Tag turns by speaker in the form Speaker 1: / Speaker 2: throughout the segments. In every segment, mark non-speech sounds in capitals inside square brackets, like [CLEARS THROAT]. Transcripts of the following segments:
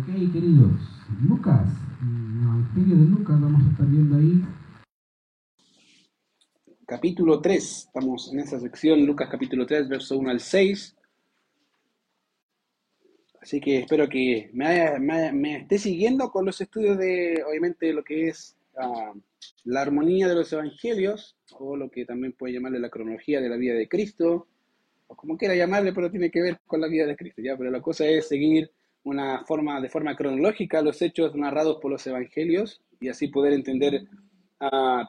Speaker 1: Ok, queridos, Lucas, el Evangelio de Lucas, vamos a estar viendo ahí.
Speaker 2: Capítulo 3, estamos en esa sección, Lucas capítulo 3, verso 1 al 6. Así que espero que me, me, esté siguiendo con los estudios de, obviamente, lo que es ah, la armonía de los evangelios, o lo que también puede llamarle la cronología de la vida de Cristo, o como quiera llamarle, pero tiene que ver con la vida de Cristo, ¿ya? Pero la cosa es seguir una forma, de forma cronológica los hechos narrados por los evangelios y así poder entender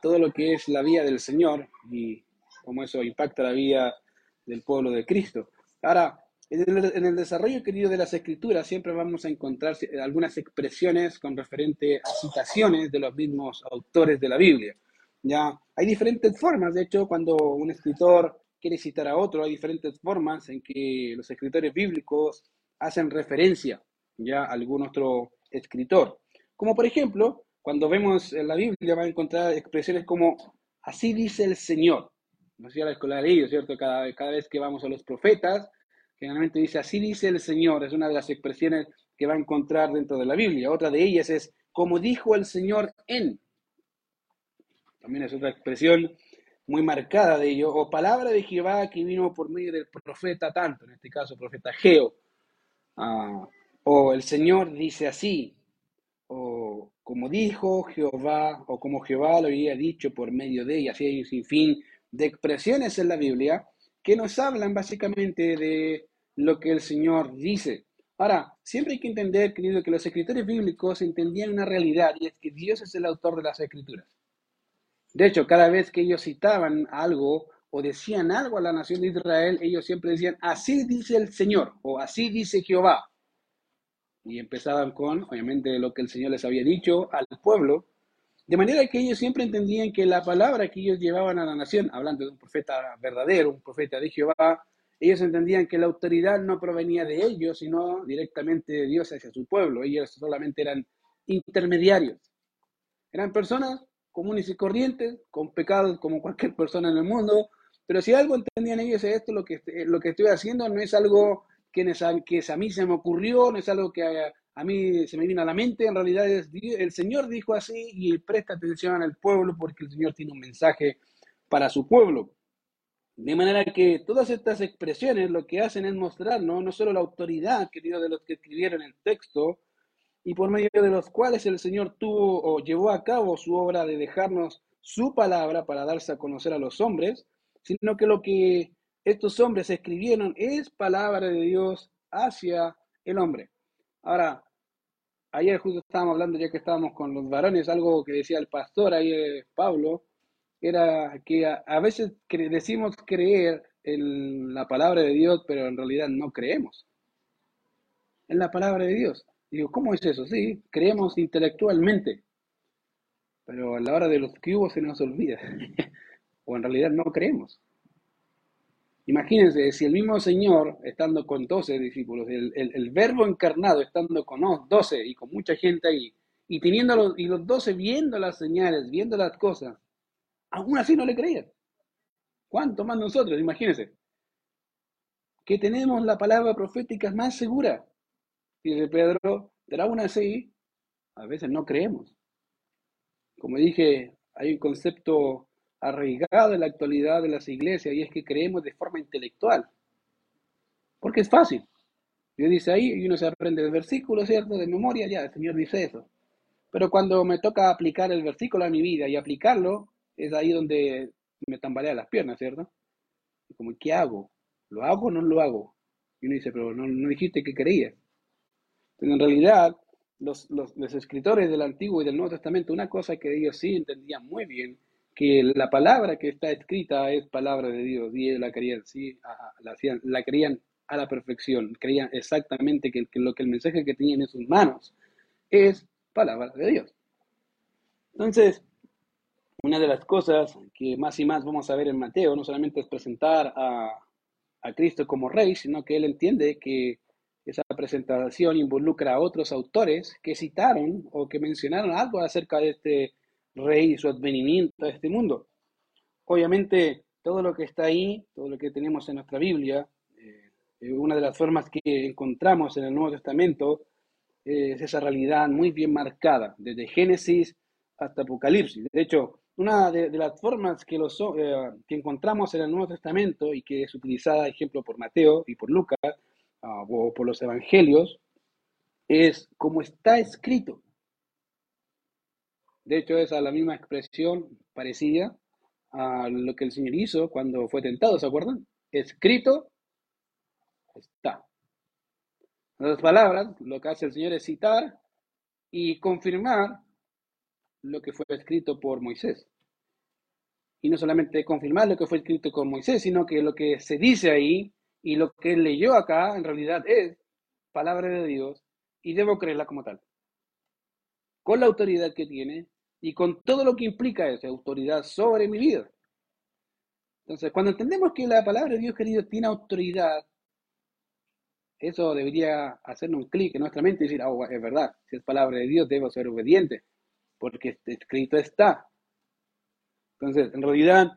Speaker 2: todo lo que es la vida del Señor y cómo eso impacta la vida del pueblo de Cristo. Ahora, en el, desarrollo querido de las escrituras siempre vamos a encontrar algunas expresiones con referente a citaciones de los mismos autores de la Biblia. Ya hay diferentes formas, de hecho, cuando un escritor quiere citar a otro, hay diferentes formas en que los escritores bíblicos hacen referencia ya a algún otro escritor. Como por ejemplo, cuando vemos en la Biblia va a encontrar expresiones como así dice el Señor. No sé la escuela leído, ¿cierto? Cada, cada vez que vamos a los profetas, generalmente dice así dice el Señor. Es una de las expresiones que va a encontrar dentro de la Biblia. Otra de ellas es como dijo el Señor en. También es otra expresión muy marcada de ello. O palabra de Jehová que vino por medio del profeta tanto, en este caso profeta Geo. Ah, o el Señor dice así, o como dijo Jehová, o como Jehová lo había dicho por medio de ella, así hay un sinfín de expresiones en la Biblia que nos hablan básicamente de lo que el Señor dice. Ahora, siempre hay que entender, querido, que los escritores bíblicos entendían una realidad y es que Dios es el autor de las escrituras. De hecho, cada vez que ellos citaban algo o decían algo a la nación de Israel, ellos siempre decían, así dice el Señor o así dice Jehová. Y empezaban con, obviamente, lo que el Señor les había dicho al pueblo, de manera que ellos siempre entendían que la palabra que ellos llevaban a la nación, hablando de un profeta verdadero, un profeta de Jehová, ellos entendían que la autoridad no provenía de ellos, sino directamente de Dios hacia su pueblo. Ellos solamente eran intermediarios. Eran personas comunes y corrientes, con pecados como cualquier persona en el mundo, pero si algo entendían ellos es esto, lo que, lo que estoy haciendo no es algo que, que a mí se me ocurrió, no es algo que a, mí se me vino a la mente, en realidad es, el Señor dijo así y presta atención al pueblo porque el Señor tiene un mensaje para su pueblo. De manera que todas estas expresiones lo que hacen es mostrar ¿no? no solo la autoridad, querido, de los que escribieron el texto, y por medio de los cuales el Señor tuvo o llevó a cabo su obra de dejarnos su palabra para darse a conocer a los hombres, sino que lo que estos hombres escribieron es palabra de Dios hacia el hombre. Ahora, ayer justo estábamos hablando, ya que estábamos con los varones, algo que decía el pastor ahí, eh, Pablo, era que a, veces decimos creer en la palabra de Dios, pero en realidad no creemos en la palabra de Dios. Digo, ¿cómo es eso? Sí, creemos intelectualmente, pero a la hora de los hubo se nos olvida, [LAUGHS] o en realidad no creemos. Imagínense, si el mismo Señor, estando con 12 discípulos, el, verbo encarnado estando con 12 y con mucha gente ahí, y teniendo los, y los 12 viendo las señales, viendo las cosas, aún así no le creían. ¿Cuánto más nosotros? Imagínense. Que tenemos la palabra profética más segura. Dice Pedro, pero aún así, a veces no creemos. Como dije, hay un concepto arraigado en la actualidad de las iglesias y es que creemos de forma intelectual. Porque es fácil. Dios dice ahí y uno se aprende el versículo, ¿cierto? De memoria, ya, el Señor dice eso. Pero cuando me toca aplicar el versículo a mi vida y aplicarlo, es ahí donde me tambalea las piernas, ¿cierto? Como, ¿qué hago? ¿Lo hago o no lo hago? Y uno dice, pero no, no dijiste que creías. Pero en realidad, los, los, los escritores del Antiguo y del Nuevo Testamento, una cosa que ellos sí entendían muy bien que la palabra que está escrita es palabra de Dios y ellos la querían, sí, la, la querían a la perfección, creían exactamente que, lo que el mensaje que tenían en sus manos es palabra de Dios. Entonces, una de las cosas que más y más vamos a ver en Mateo no solamente es presentar a, a Cristo como rey, sino que él entiende que esa presentación involucra a otros autores que citaron o que mencionaron algo acerca de este rey y su advenimiento a este mundo. Obviamente, todo lo que está ahí, todo lo que tenemos en nuestra Biblia, eh, una de las formas que encontramos en el Nuevo Testamento es esa realidad muy bien marcada, desde Génesis hasta Apocalipsis. De hecho, una de, las formas que, los, eh, que encontramos en el Nuevo Testamento y que es utilizada, ejemplo, por Mateo y por Lucas, ah, o por los Evangelios, es como está escrito. De hecho, es la misma expresión parecida a lo que el Señor hizo cuando fue tentado, ¿se acuerdan? Escrito está. En otras palabras, lo que hace el Señor es citar y confirmar lo que fue escrito por Moisés. Y no solamente confirmar lo que fue escrito por Moisés, sino que lo que se dice ahí y lo que leyó acá en realidad es palabra de Dios y debo creerla como tal. Con la autoridad que tiene y con todo lo que implica esa autoridad sobre mi vida. Entonces, cuando entendemos que la palabra de Dios, querido, tiene autoridad, eso debería hacernos un clic en nuestra mente y decir, oh, es verdad, si es palabra de Dios, debo ser obediente, porque escrito está. Entonces, en realidad,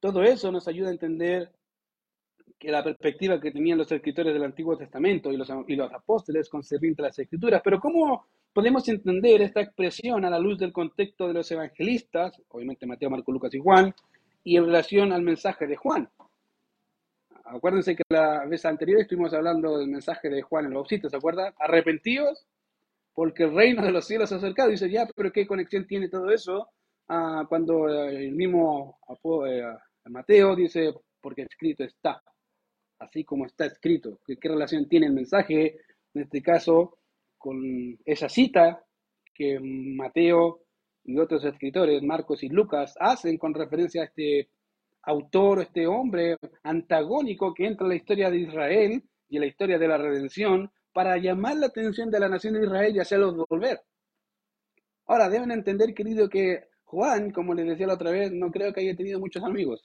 Speaker 2: todo eso nos ayuda a entender que la perspectiva que tenían los escritores del Antiguo Testamento y los, y los apóstoles concerniente a las escrituras. Pero ¿cómo podemos entender esta expresión a la luz del contexto de los evangelistas, obviamente Mateo, Marco, Lucas y Juan, y en relación al mensaje de Juan? Acuérdense que la vez anterior estuvimos hablando del mensaje de Juan el Bautista, ¿se acuerdan? Arrepentidos porque el reino de los cielos se ha acercado. dice, ya, pero ¿qué conexión tiene todo eso? Ah, cuando el mismo eh, Mateo dice, porque escrito está así como está escrito. ¿Qué, relación tiene el mensaje, en este caso, con esa cita que Mateo y otros escritores, Marcos y Lucas, hacen con referencia a este autor, este hombre antagónico que entra en la historia de Israel y en la historia de la redención para llamar la atención de la nación de Israel y hacerlos volver. Ahora, deben entender, querido, que Juan, como les decía la otra vez, no creo que haya tenido muchos amigos.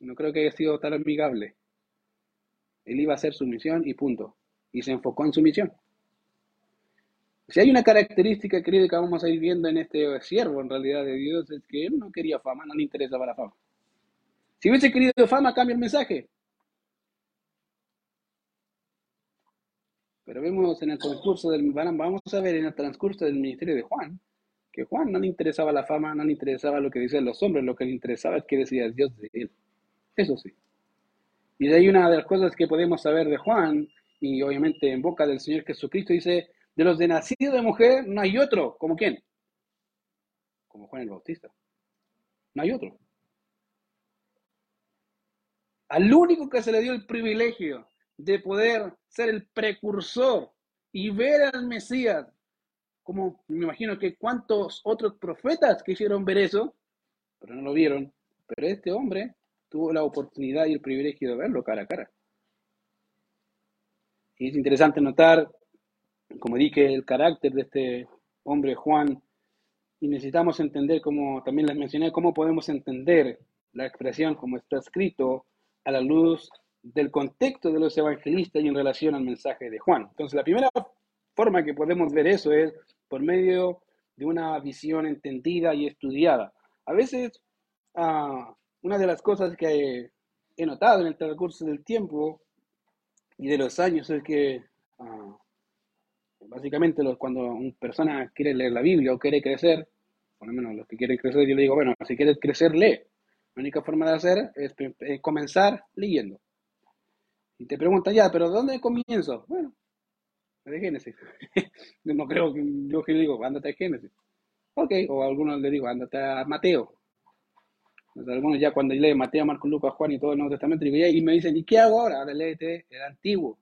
Speaker 2: No creo que haya sido tan amigable. Él iba a hacer su misión y punto. Y se enfocó en su misión. Si hay una característica, querido, que vamos a ir viendo en este siervo, en realidad, de Dios, es que él no quería fama, no le interesaba la fama. Si hubiese querido fama, cambia el mensaje. Pero vemos en el transcurso del, vamos a ver en el transcurso del ministerio de Juan, que Juan no le interesaba la fama, no le interesaba lo que decían los hombres, lo que le interesaba es que decía Dios de él. Eso sí. Y de ahí una de las cosas que podemos saber de Juan, y obviamente en boca del Señor Jesucristo, dice, de los de nacido de mujer no hay otro, ¿como quién? Como Juan el Bautista. No hay otro. Al único que se le dio el privilegio de poder ser el precursor y ver al Mesías, como me imagino que cuántos otros profetas quisieron ver eso, pero no lo vieron. Pero este hombre tuvo la oportunidad y el privilegio de verlo cara a cara. Y es interesante notar, como dije, el carácter de este hombre Juan, y necesitamos entender, como también les mencioné, cómo podemos entender la expresión como está escrito a la luz del contexto de los evangelistas y en relación al mensaje de Juan. Entonces, la primera forma que podemos ver eso es por medio de una visión entendida y estudiada. A veces ah, una de las cosas que he notado en el transcurso del tiempo y de los años es que ah, básicamente cuando una persona quiere leer la Biblia o quiere crecer, por lo menos los que quieren crecer, yo le digo, bueno, si quieres crecer, lee. La única forma de hacer es, comenzar leyendo. Y te preguntan, ya, pero ¿dónde comienzo? Bueno, de Génesis. [LAUGHS] no creo que yo que digo, ándate a Génesis. Ok, o algunos le digo, ándate a Mateo algunos ya cuando leen Mateo, Marcos, Lucas, Juan y todo el Nuevo Testamento, y me dicen, ¿y qué hago ahora? Ahora léete el Antiguo.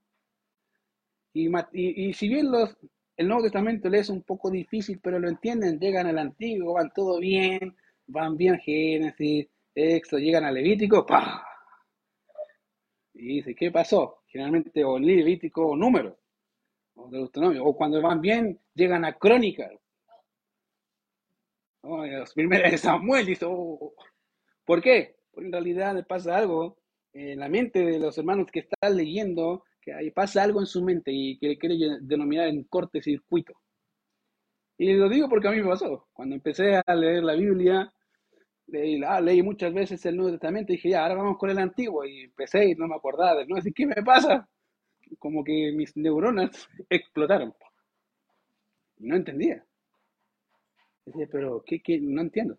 Speaker 2: Y, y, si bien los, el Nuevo Testamento les es un poco difícil, pero lo entienden, llegan al Antiguo, van todo bien, van bien Génesis, Éxodo, llegan al Levítico, ¡pah! Y dice, ¿qué pasó? Generalmente o Levítico o Números, o Deuteronomio, o cuando van bien, llegan a Crónicas. Oh, los primeros de Samuel, dice, oh, ¿Por qué? Porque en realidad pasa algo en la mente de los hermanos que están leyendo, que ahí pasa algo en su mente y que quiere denominar en corte-circuito. Y lo digo porque a mí me pasó. Cuando empecé a leer la Biblia, leí, ah, leí muchas veces el Nuevo Testamento y dije, ya, ahora vamos con el Antiguo. Y empecé y no me acordaba. No, así, ¿qué me pasa? Como que mis neuronas [LAUGHS] explotaron. No entendía. Decía, pero ¿qué, qué? No entiendo.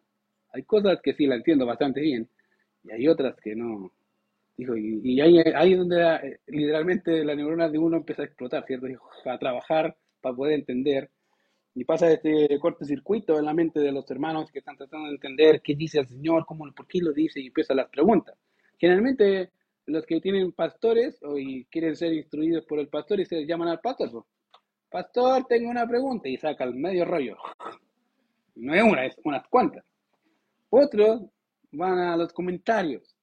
Speaker 2: Hay cosas que sí la entiendo bastante bien y hay otras que no. Dijo, y, y ahí, donde eh, literalmente la neurona de uno empieza a explotar, ¿cierto? Dijo, a trabajar para poder entender. Y pasa este cortocircuito en la mente de los hermanos que están tratando de entender qué dice el Señor, cómo, por qué lo dice, y empiezan las preguntas. Generalmente los que tienen pastores o y quieren ser instruidos por el pastor y se llaman al pastor. pues, Pastor, tengo una pregunta y saca el medio rollo. [LAUGHS] No es una, es unas cuantas. Otros van a los comentarios.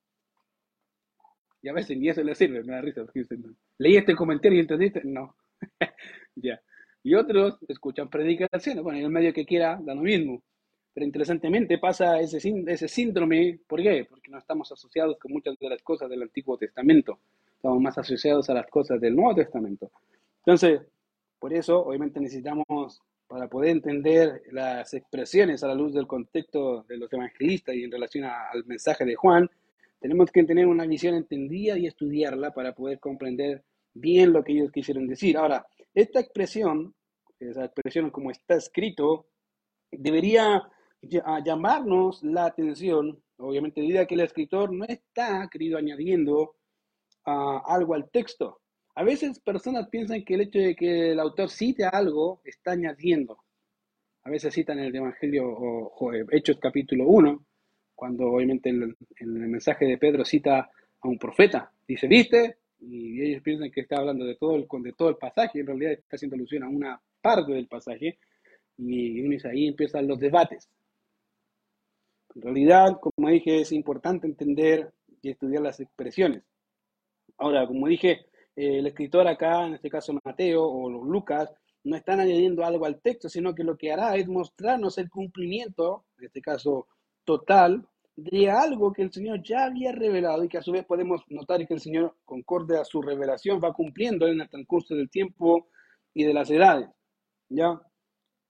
Speaker 2: Y a veces ni eso les sirve, me da risa. Porque dicen, leí este comentario y entendiste. No. [LAUGHS] ya. Y otros escuchan predicaciones. Bueno, en el medio que quiera, da lo mismo. Pero interesantemente pasa ese, ese síndrome. ¿Por qué? Porque no estamos asociados con muchas de las cosas del Antiguo Testamento. Estamos más asociados a las cosas del Nuevo Testamento. Entonces, por eso, obviamente necesitamos, para poder entender las expresiones a la luz del contexto de los evangelistas y en relación a- al mensaje de Juan, tenemos que tener una visión entendida y estudiarla para poder comprender bien lo que ellos quisieron decir. Ahora, esta expresión, esa expresión como está escrito, debería ll- a llamarnos la atención, obviamente, debido que el escritor no está, querido, añadiendo ah, algo al texto. A veces personas piensan que el hecho de que el autor cite algo está añadiendo. A veces citan el Evangelio o, o Hechos capítulo 1, cuando obviamente el, el mensaje de Pedro cita a un profeta. Dice, ¿viste? Y ellos piensan que está hablando de todo el, todo el pasaje, en realidad está haciendo alusión a una parte del pasaje. Y uno ahí empiezan los debates. En realidad, como dije, es importante entender y estudiar las expresiones. Ahora, como dije, eh, el escritor acá, en este caso Mateo o Lucas, no están añadiendo algo al texto, sino que lo que hará es mostrarnos el cumplimiento, en este caso total, de algo que el Señor ya había revelado y que a su vez podemos notar que el Señor, concorde a su revelación, va cumpliendo en el transcurso del tiempo y de las edades. ¿Ya?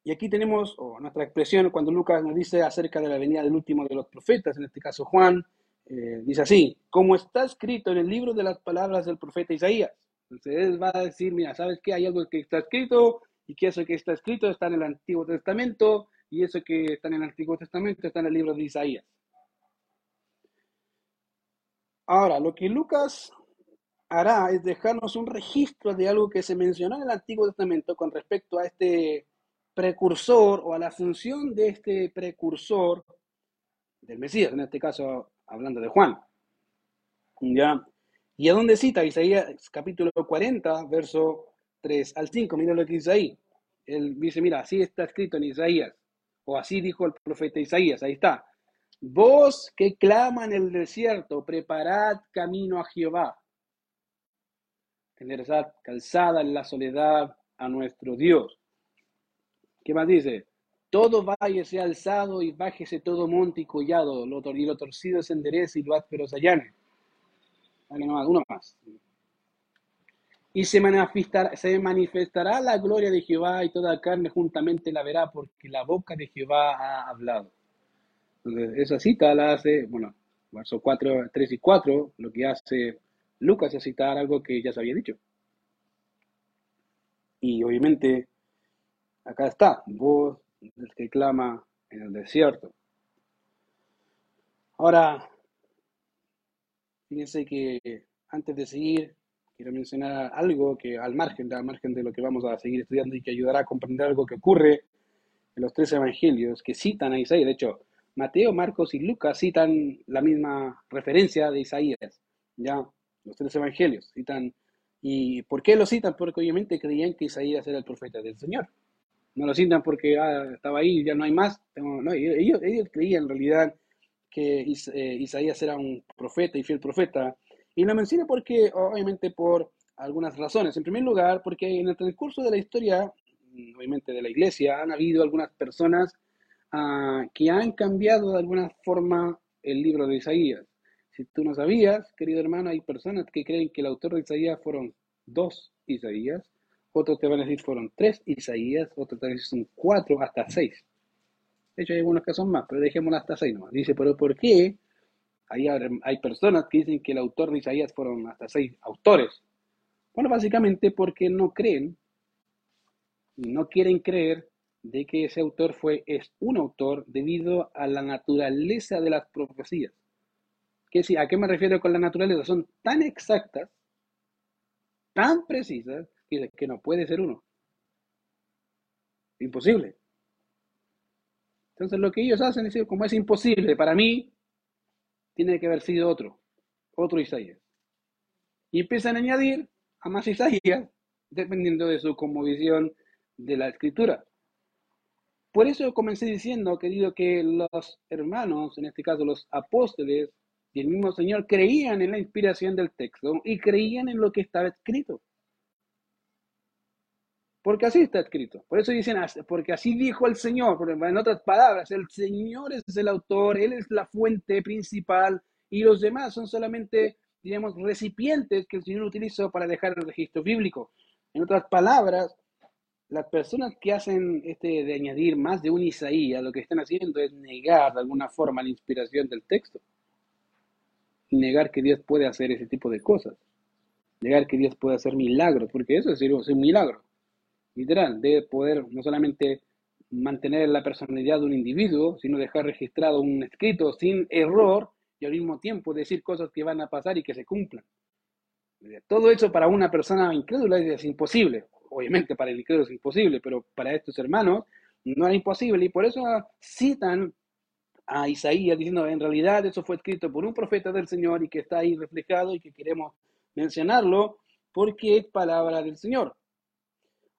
Speaker 2: Y aquí tenemos nuestra expresión cuando Lucas nos dice acerca de la venida del último de los profetas, en este caso Juan, eh, dice así, como está escrito en el libro de las palabras del profeta Isaías. Entonces él va a decir, mira, ¿sabes qué? Hay algo que está escrito y que eso que está escrito está en el Antiguo Testamento y eso que está en el Antiguo Testamento está en el libro de Isaías. Ahora, lo que Lucas hará es dejarnos un registro de algo que se mencionó en el Antiguo Testamento con respecto a este precursor o a la función de este precursor del Mesías, en este caso hablando de Juan. ¿Ya? ¿Y a dónde cita? Isaías capítulo 40, verso 3 al 5. Mira lo que dice ahí. Él dice, mira, así está escrito en Isaías, o así dijo el profeta Isaías, ahí está. Vos que clama en el desierto, preparad camino a Jehová. Enderezad calzada en la soledad a nuestro Dios. ¿Qué más dice? Todo valle sea alzado y bájese todo monte y collado, lo y lo torcido se enderece y lo áspero se allane. Dale nomás, uno más. Y se manifestará, la gloria de Jehová y toda carne juntamente la verá, porque la boca de Jehová ha hablado. Entonces, esa cita la hace, bueno, versos 4, 3 y 4, lo que hace Lucas es citar algo que ya se había dicho. Y obviamente, acá está, voz del que clama en el desierto. Ahora, fíjense que antes de seguir, quiero mencionar algo que al margen, al margen de lo que vamos a seguir estudiando y que ayudará a comprender algo que ocurre en los tres evangelios que citan a Isaías. De hecho, Mateo, Marcos y Lucas citan la misma referencia de Isaías. Ya, los tres evangelios citan. ¿Y por qué lo citan? Porque obviamente creían que Isaías era el profeta del Señor. No lo citan porque ah, estaba ahí, ya no hay más. No, ellos, ellos creían en realidad que eh, Isaías era un profeta y fiel profeta. Y lo menciona porque, obviamente, por algunas razones. En primer lugar, porque en el transcurso de la historia, mm, obviamente de la iglesia, han habido algunas personas ah, que han cambiado de alguna forma el libro de Isaías. Si tú no sabías, querido hermano, hay personas que creen que el autor de Isaías fueron dos Isaías, otros te van a decir fueron tres Isaías, otros te van a decir son cuatro hasta seis. De hecho, hay algunos que son más, pero dejémoslo hasta seis nomás. Dice, pero ¿por qué? Hay, hay personas que dicen que el autor de Isaías fueron hasta seis autores. Bueno, básicamente porque no creen no quieren creer de que ese autor fue, es un autor debido a la naturaleza de las profecías. ¿Qué, ¿A qué me refiero con la naturaleza? Son tan exactas, tan precisas, que, que no puede ser uno. Imposible. Entonces lo que ellos hacen es decir, como es imposible para mí, tiene que haber sido otro, otro Isaías. Y empiezan a añadir a más Isaías, dependiendo de su visión de la escritura. Por eso comencé diciendo, querido, que los hermanos, en este caso los apóstoles y el mismo Señor, creían en la inspiración del texto y creían en lo que estaba escrito. Porque así está escrito. Por eso dicen, porque así dijo el Señor. En otras palabras, el Señor es el autor, Él es la fuente principal y los demás son solamente, digamos, recipientes que el Señor utilizó para dejar el registro bíblico. En otras palabras, las personas que hacen este de añadir más de un Isaías, lo que están haciendo es negar de alguna forma la inspiración del texto. Negar que Dios puede hacer ese tipo de cosas. Negar que Dios puede hacer milagros, porque eso es, es un milagro. Literal, de poder no solamente mantener la personalidad de un individuo, sino dejar registrado un escrito sin error y al mismo tiempo decir cosas que van a pasar y que se cumplan. Todo eso para una persona incrédula es imposible obviamente para el incrédulo es imposible, pero para estos hermanos no era imposible y por eso citan a Isaías diciendo en realidad eso fue escrito por un profeta del Señor y que está ahí reflejado y que queremos mencionarlo porque es palabra del Señor.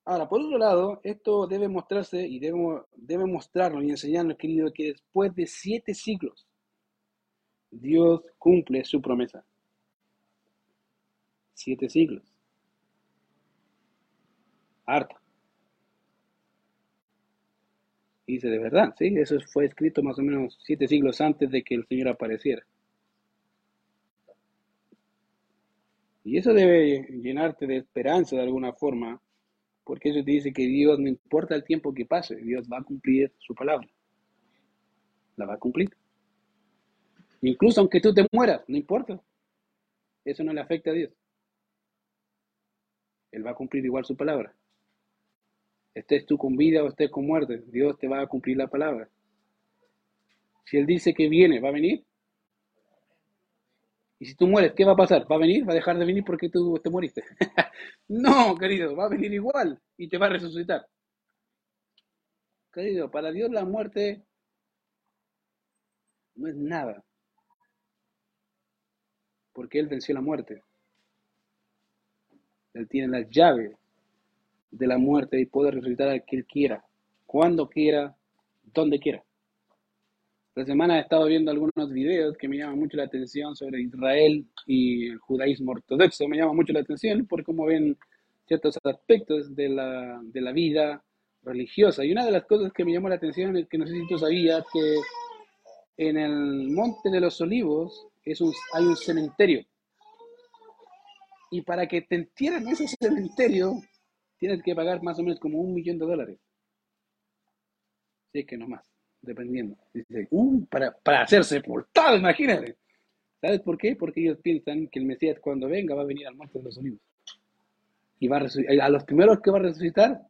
Speaker 2: Ahora, por otro lado, esto debe mostrarse y debe, debe mostrarnos y enseñarnos, querido, que después de siete siglos, Dios cumple su promesa. Siete siglos harta. dice, de verdad, sí, eso fue escrito más o menos siete siglos antes de que el Señor apareciera. Y eso debe llenarte de esperanza de alguna forma, porque eso te dice que Dios, no importa el tiempo que pase, Dios va a cumplir su palabra. La va a cumplir. Incluso aunque tú te mueras, no importa. Eso no le afecta a Dios. Él va a cumplir igual su palabra estés tú con vida o estés con muerte, Dios te va a cumplir la palabra. Si Él dice que viene, ¿va a venir? Y si tú mueres, ¿qué va a pasar? ¿Va a venir? ¿Va a dejar de venir porque tú te moriste? [LAUGHS] no, querido, va a venir igual y te va a resucitar. Querido, para Dios la muerte no es nada. Porque Él venció la muerte. Él tiene las llaves de la muerte y puede resucitar al que Él quiera, cuando quiera, donde quiera. Esta semana he estado viendo algunos videos que me llaman mucho la atención sobre Israel y el judaísmo ortodoxo. Me llama mucho la atención por cómo ven ciertos aspectos de la, de la vida religiosa. Y una de las cosas que me llamó la atención es que no sé si tú sabías que en el Monte de los Olivos es un, hay un cementerio. Y para que te entierren en ese cementerio, tienes que pagar más o menos como un millón de dólares. Sí, que no más, dependiendo. para, para ser sepultado, imagínate. ¿Sabes por qué? Porque ellos piensan que el Mesías cuando venga va a venir al monte de los olivos. Y va a, a los primeros que va a resucitar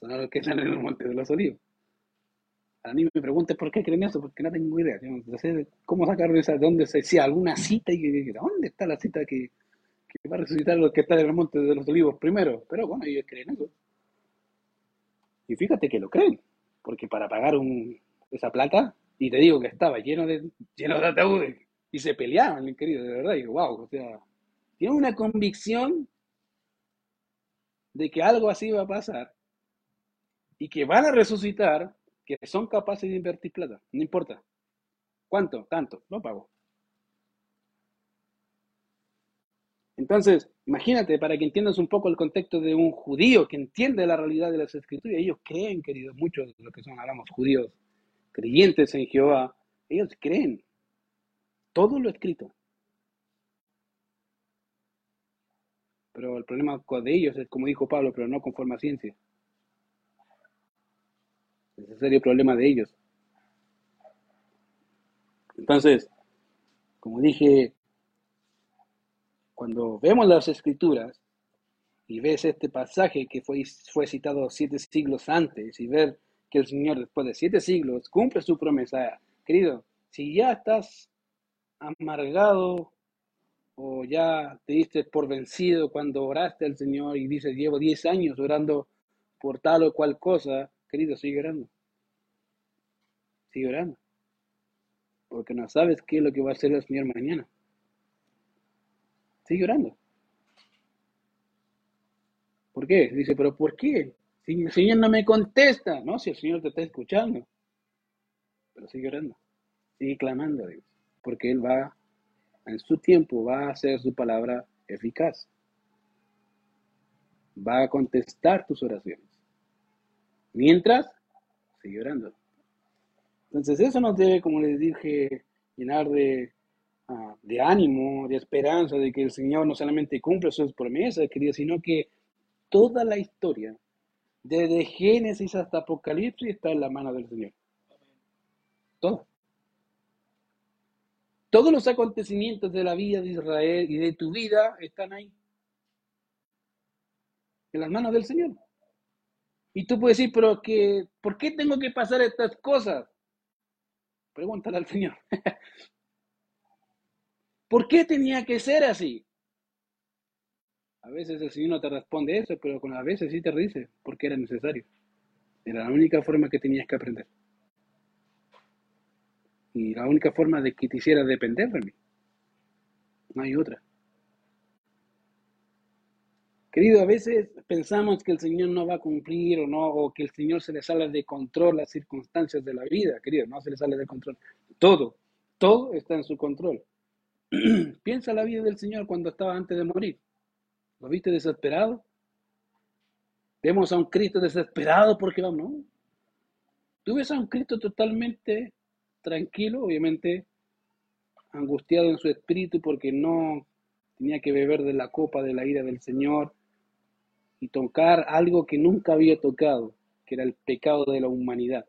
Speaker 2: son los que están en el monte de los olivos. A mí me preguntan por qué creen eso, porque no tengo idea. No sé cómo sacar de esa, dónde se decía alguna cita y dónde está la cita que, que va a resucitar a los que están en el monte de los olivos primero. Pero bueno, ellos creen eso. Y fíjate que lo creen, porque para pagar esa plata, y te digo que estaba lleno de, lleno de ataúdes, y se peleaban, querido, de verdad, y wow, o sea, tiene una convicción de que algo así va a pasar, y que van a resucitar, que son capaces de invertir plata, no importa. ¿Cuánto? Tanto, lo pago. Entonces, imagínate, para que entiendas un poco el contexto de un judío que entiende la realidad de las escrituras, ellos creen, queridos, muchos de los que son, hablamos, judíos, creyentes en Jehová, ellos creen todo lo escrito. Pero el problema de ellos es, como dijo Pablo, pero no conforme a ciencia. Es el serio problema de ellos. Entonces, como dije, cuando vemos las escrituras y ves este pasaje que fue, fue citado siete siglos antes y ver que el Señor después de siete siglos cumple su promesa. Querido, si ya estás amargado o ya te diste por vencido cuando oraste al Señor y dices, llevo diez años orando por tal o cual cosa, querido, sigue orando. Sigue orando. Porque no sabes qué es lo que va a hacer el Señor mañana. Sigue orando. ¿Por qué? Dice, pero ¿por qué? Si el Señor no me contesta, ¿no? Si el Señor te está escuchando. Pero sigue orando. Sigue clamando a Dios. Porque Él va, en su tiempo, va a hacer su palabra eficaz. Va a contestar tus oraciones. Mientras, sigue orando. Entonces eso nos debe, como les dije, llenar de, de ánimo, de esperanza, de que el Señor no solamente cumple sus promesas, querido, sino que toda la historia, desde Génesis hasta Apocalipsis, está en la mano del Señor. Todo. Todos los acontecimientos de la vida de Israel y de tu vida están ahí. En las manos del Señor. Y tú puedes decir, pero que, ¿por qué tengo que pasar estas cosas? Pregúntale al Señor. [LAUGHS] ¿Por qué tenía que ser así? A veces el Señor no te responde eso, pero con a veces sí te dice, porque era necesario. Era la única forma que tenías que aprender. Y la única forma de que te hiciera depender de mí. No hay otra. Querido, a veces pensamos que el Señor no va a cumplir o no, o que el Señor se le sale de control las circunstancias de la vida, querido, no se le sale de control. Todo, todo está en su control. [CLEARS THROAT] Piensa la vida del Señor cuando estaba antes de morir. ¿Lo viste desesperado? Vemos a un Cristo desesperado porque vamos, ¿no? Tú ves a un Cristo totalmente tranquilo, obviamente angustiado en su espíritu porque no tenía que beber de la copa de la ira del Señor y tocar algo que nunca había tocado, que era el pecado de la humanidad.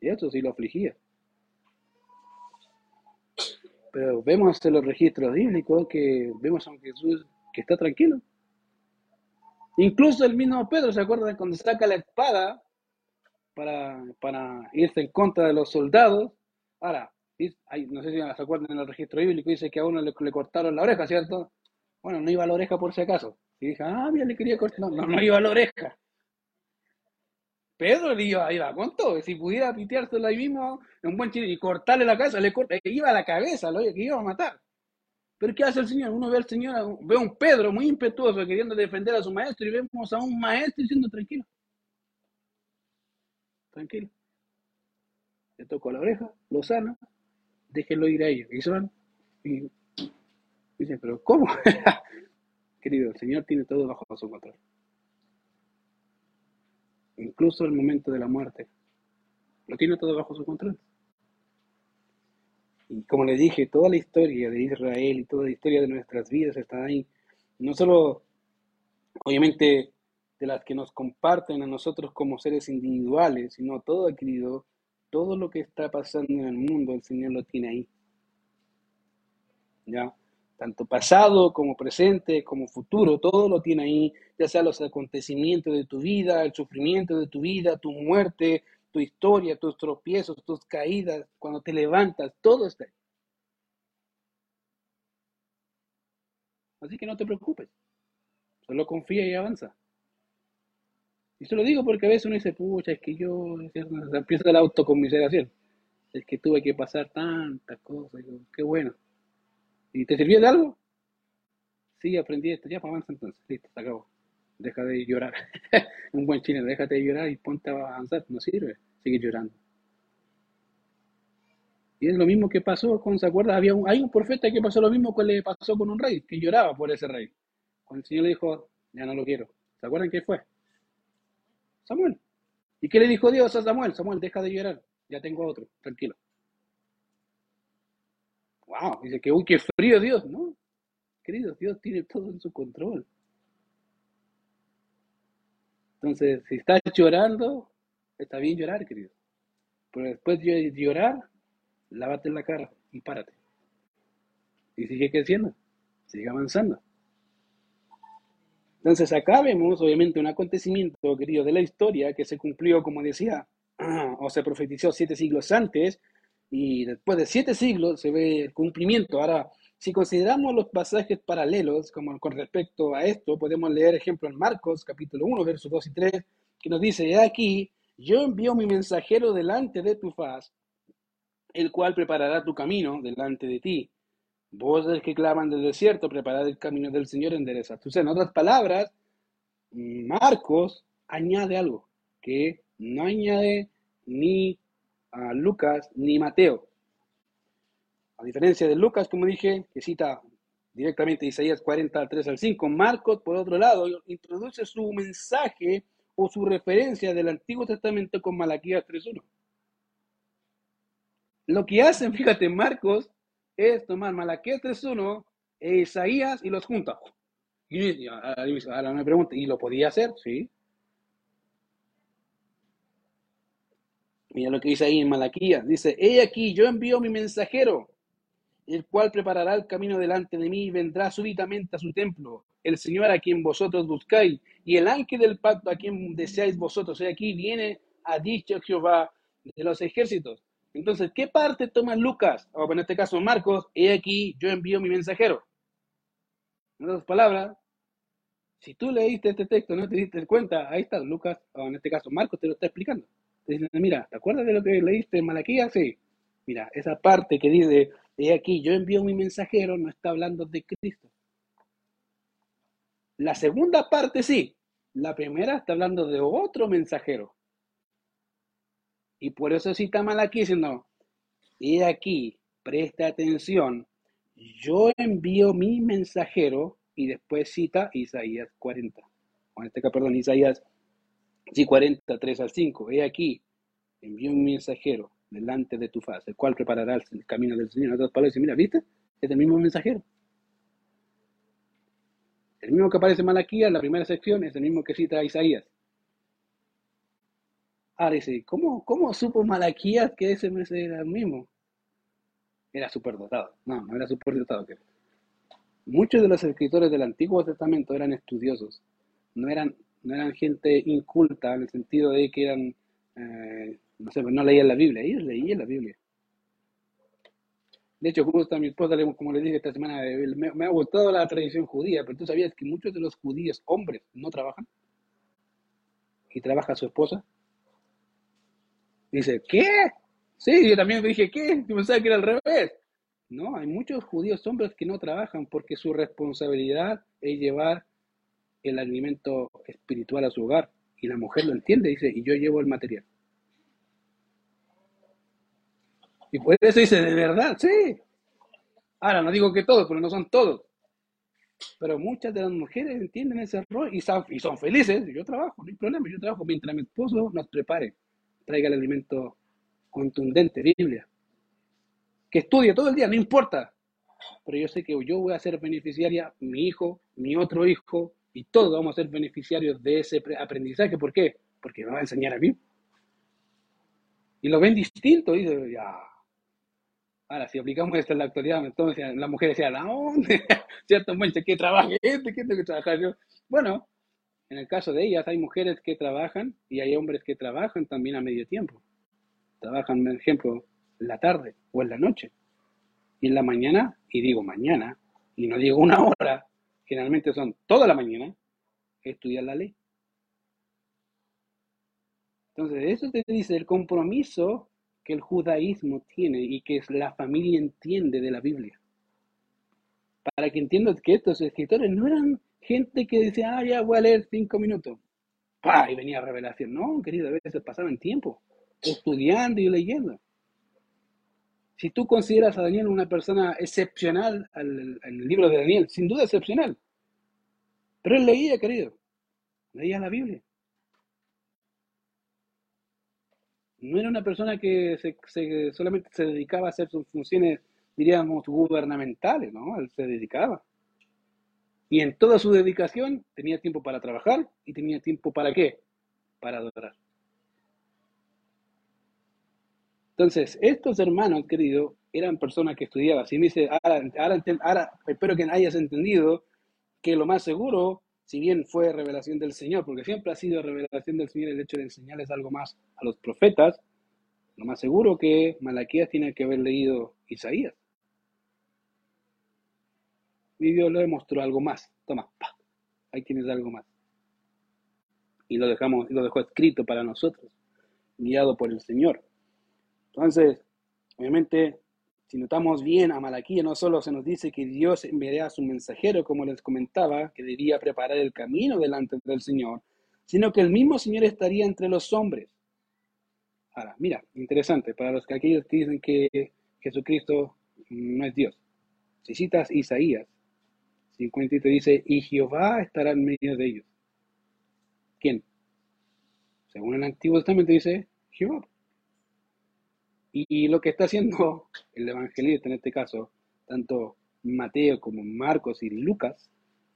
Speaker 2: Y eso sí lo afligía. Pero vemos en los registros bíblicos que vemos a un Jesús que está tranquilo. Incluso el mismo Pedro, ¿se acuerdan cuando saca la espada para, para irse en contra de los soldados? Ahora, no sé si se acuerdan en el registro bíblico, dice que a uno le, cortaron la oreja, ¿cierto? Bueno, no iba a la oreja por si acaso. Y dije, ah, mira, le quería cortar. No, no, iba a la oreja. Pedro le iba, iba con todo. Si pudiera piteárselo ahí mismo, un buen chile, y cortarle la cabeza, le corta, iba a la cabeza, lo que iba a matar. Pero ¿qué hace el Señor? Uno ve al Señor, ve a un Pedro muy impetuoso queriendo defender a su maestro y vemos a un maestro diciendo tranquilo. Tranquilo. Le tocó la oreja, lo sana, déjenlo ir a ellos. Y se van. Y dicen, pero ¿cómo? [LAUGHS] Querido, el Señor tiene todo bajo su control. Incluso el momento de la muerte. Lo tiene todo bajo su control. Y como le dije, toda la historia de Israel y toda la historia de nuestras vidas está ahí. No solo, obviamente, de las que nos comparten a nosotros como seres individuales, sino todo, querido, todo lo que está pasando en el mundo, el Señor lo tiene ahí. ¿Ya? Tanto pasado como presente, como futuro, todo lo tiene ahí, ya sea los acontecimientos de tu vida, el sufrimiento de tu vida, tu muerte, tu historia, tus tropiezos, tus caídas, cuando te levantas, todo está ahí. Así que no te preocupes, solo confía y avanza. Y se lo digo porque a veces uno dice, pucha, es que yo, empieza la autocomiseración. Es que tuve que pasar tantas cosas, qué bueno. ¿Y te sirvió de algo? Sí, aprendí esto, ya, pues avanza entonces, listo, se acabó deja de llorar. [LAUGHS] un buen chino, déjate de llorar y ponte a avanzar, no sirve, sigue llorando. Y es lo mismo que pasó con, ¿se acuerdan? Había un, hay un profeta que pasó lo mismo que le pasó con un rey, que lloraba por ese rey. Cuando el Señor le dijo, ya no lo quiero. ¿Se acuerdan qué fue? Samuel. ¿Y qué le dijo Dios a Samuel? Samuel, deja de llorar, ya tengo otro, tranquilo. Wow, dice que, uy, qué frío Dios, ¿no? Querido, Dios tiene todo en su control. Entonces, si estás llorando, está bien llorar, querido. Pero después de llorar, lávate la cara y párate. Y sigue creciendo, sigue avanzando. Entonces acá vemos obviamente un acontecimiento, querido, de la historia que se cumplió, como decía, [CLEARS THROAT] o se profetizó siete siglos antes, y después de siete siglos se ve el cumplimiento. Ahora, si consideramos los pasajes paralelos, como con respecto a esto, podemos leer ejemplo en Marcos, capítulo 1, versos 2 y 3, que nos dice, aquí, yo envío mi mensajero delante de tu faz, el cual preparará tu camino delante de ti. Voces que claman del desierto, preparad el camino del Señor, endereza. Entonces, en otras palabras, Marcos añade algo que no añade ni a Lucas ni Mateo. A diferencia de Lucas, como dije, que cita directamente Isaías 40, 3 al 5, Marcos, por otro lado, introduce su mensaje o su referencia del Antiguo Testamento con Malaquías 3.1. Lo que hacen, [LAUGHS] fíjate, Marcos, es tomar Malaquías 3.1 e Isaías y los junta. Y pregunta, ¿y lo podía hacer? Sí. Mira lo que dice ahí en Malaquías. Dice, he aquí, yo envío mi mensajero el cual preparará el camino delante de mí y vendrá súbitamente a su templo. El Señor a quien vosotros buscáis y el ángel del pacto a quien deseáis vosotros. Y aquí viene, a dicho Jehová de los ejércitos. Entonces, ¿qué parte toma Lucas? O en este caso Marcos, he aquí, yo envío mi mensajero. En otras palabras, si tú leíste este texto, no te diste cuenta, ahí está Lucas, o en este caso Marcos te lo está explicando. Te dice, mira, ¿te acuerdas de lo que leíste en Malaquía? Sí. Mira, esa parte que dice, he aquí, yo envío mi mensajero, no está hablando de Cristo. La segunda parte sí, la primera está hablando de otro mensajero. Y por eso cita Malaquí diciendo, he aquí, presta atención, yo envío mi mensajero y después cita Isaías 40. O en este caso, perdón, Isaías sí, 40, 3 al 5. He aquí, envío un mensajero delante de tu faz, el cual preparará el camino del Señor. En otras palabras, mira, ¿viste? Es el mismo mensajero. El mismo que aparece en Malaquía en la primera sección es el mismo que cita Isaías. Ahora dice, ¿cómo, cómo supo Malaquías que ese era el mismo? Era superdotado. No, no era superdotado. Muchos de los escritores del Antiguo Testamento eran estudiosos. No eran, no eran gente inculta en el sentido de que eran eh, no sé, pues no leían la Biblia, ellos leían la Biblia. De hecho, justo a mi esposa, como le dije esta semana, eh, me, ha gustado la tradición judía, pero tú sabías que muchos de los judíos, hombres, no trabajan. Y trabaja su esposa. Dice, ¿qué? Sí, yo también dije, ¿qué? Yo pensaba que era al revés. No, hay muchos judíos hombres que no trabajan porque su responsabilidad es llevar el alimento espiritual a su hogar. Y la mujer lo entiende, dice, y yo llevo el material. Y por eso dice, de verdad, sí. Ahora, no digo que todos, pero no son todos. Pero muchas de las mujeres entienden ese rol y y son felices. Yo trabajo, no hay problema, yo trabajo mientras mi esposo nos prepare, traiga el alimento contundente, Biblia. Que estudie todo el día, no importa. Pero yo sé que yo voy a ser beneficiaria, mi hijo, mi otro hijo, y todos vamos a ser beneficiarios de ese aprendizaje. ¿Por qué? Porque me va a enseñar a mí. Y lo ven distinto, dice, ya, Ahora, si aplicamos esto en la actualidad, entonces la mujer decía, ¿la dónde? [LAUGHS] ¿Cierto? ¿qué trabaja este? ¿Qué tengo que trabajar yo? Bueno, en el caso de ellas hay mujeres que trabajan y hay hombres que trabajan también a medio tiempo. Trabajan, por ejemplo, en la tarde o en la noche. Y en la mañana, y digo mañana, y no digo una hora, generalmente son toda la mañana, estudiar la ley. Entonces, eso te dice el compromiso que el judaísmo tiene y que la familia entiende de la Biblia. Para que entiendan que estos escritores no eran gente que decía, ah, ya voy a leer cinco minutos. ¡Pah! Y venía revelación. No, querido, a veces pasaban tiempo estudiando y leyendo. Si tú consideras a Daniel una persona excepcional en el libro de Daniel, sin duda excepcional. Pero él leía, querido. Leía la Biblia. no era una persona que se, solamente se dedicaba a hacer sus funciones, diríamos, gubernamentales, ¿no? Él se dedicaba. Y en toda su dedicación tenía tiempo para trabajar y tenía tiempo para qué? Para adorar. Entonces, estos hermanos, queridos, eran personas que estudiaban. Si me dice, ahora, ahora, ahora espero que hayas entendido que lo más seguro si bien fue revelación del Señor, porque siempre ha sido revelación del Señor el hecho de enseñarles algo más a los profetas, lo más seguro que Malaquías tiene que haber leído Isaías. Y Dios le mostró algo más. Toma, ahí tienes algo más. Y lo dejamos, lo dejó escrito para nosotros, guiado por el Señor. Entonces, obviamente, si notamos bien a Malaquía, no solo se nos dice que Dios enviaría a su mensajero, como les comentaba, que debía preparar el camino delante del Señor, sino que el mismo Señor estaría entre los hombres. Ahora, mira, interesante, para los que aquellos que dicen que Jesucristo no es Dios. Si citas Isaías 50 te dice, y Jehová estará en medio de ellos. ¿Quién? Según el Antiguo Testamento dice Jehová. Y, lo que está haciendo [LAUGHS] el evangelista en este caso, tanto Mateo como Marcos y Lucas,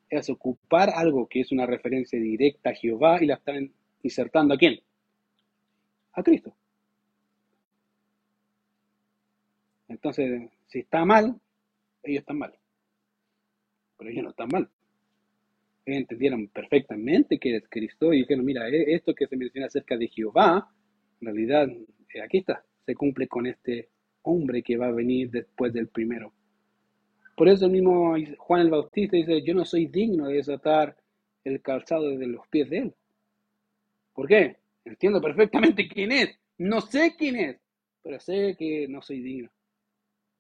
Speaker 2: es ocupar algo que es una referencia directa a Jehová y la están insertando a quién? A Cristo. Entonces, si está mal, ellos están mal. Pero ellos no están mal. Ellos entendieron perfectamente que es Cristo y dijeron, mira, e-, esto que se menciona acerca de Jehová, en realidad, eh, aquí está, se cumple con este hombre que va a venir después del primero. Por eso el mismo Juan el Bautista dice, yo no soy digno de desatar el calzado de los pies de él. ¿Por qué? Entiendo perfectamente quién es. No sé quién es, pero sé que no soy digno.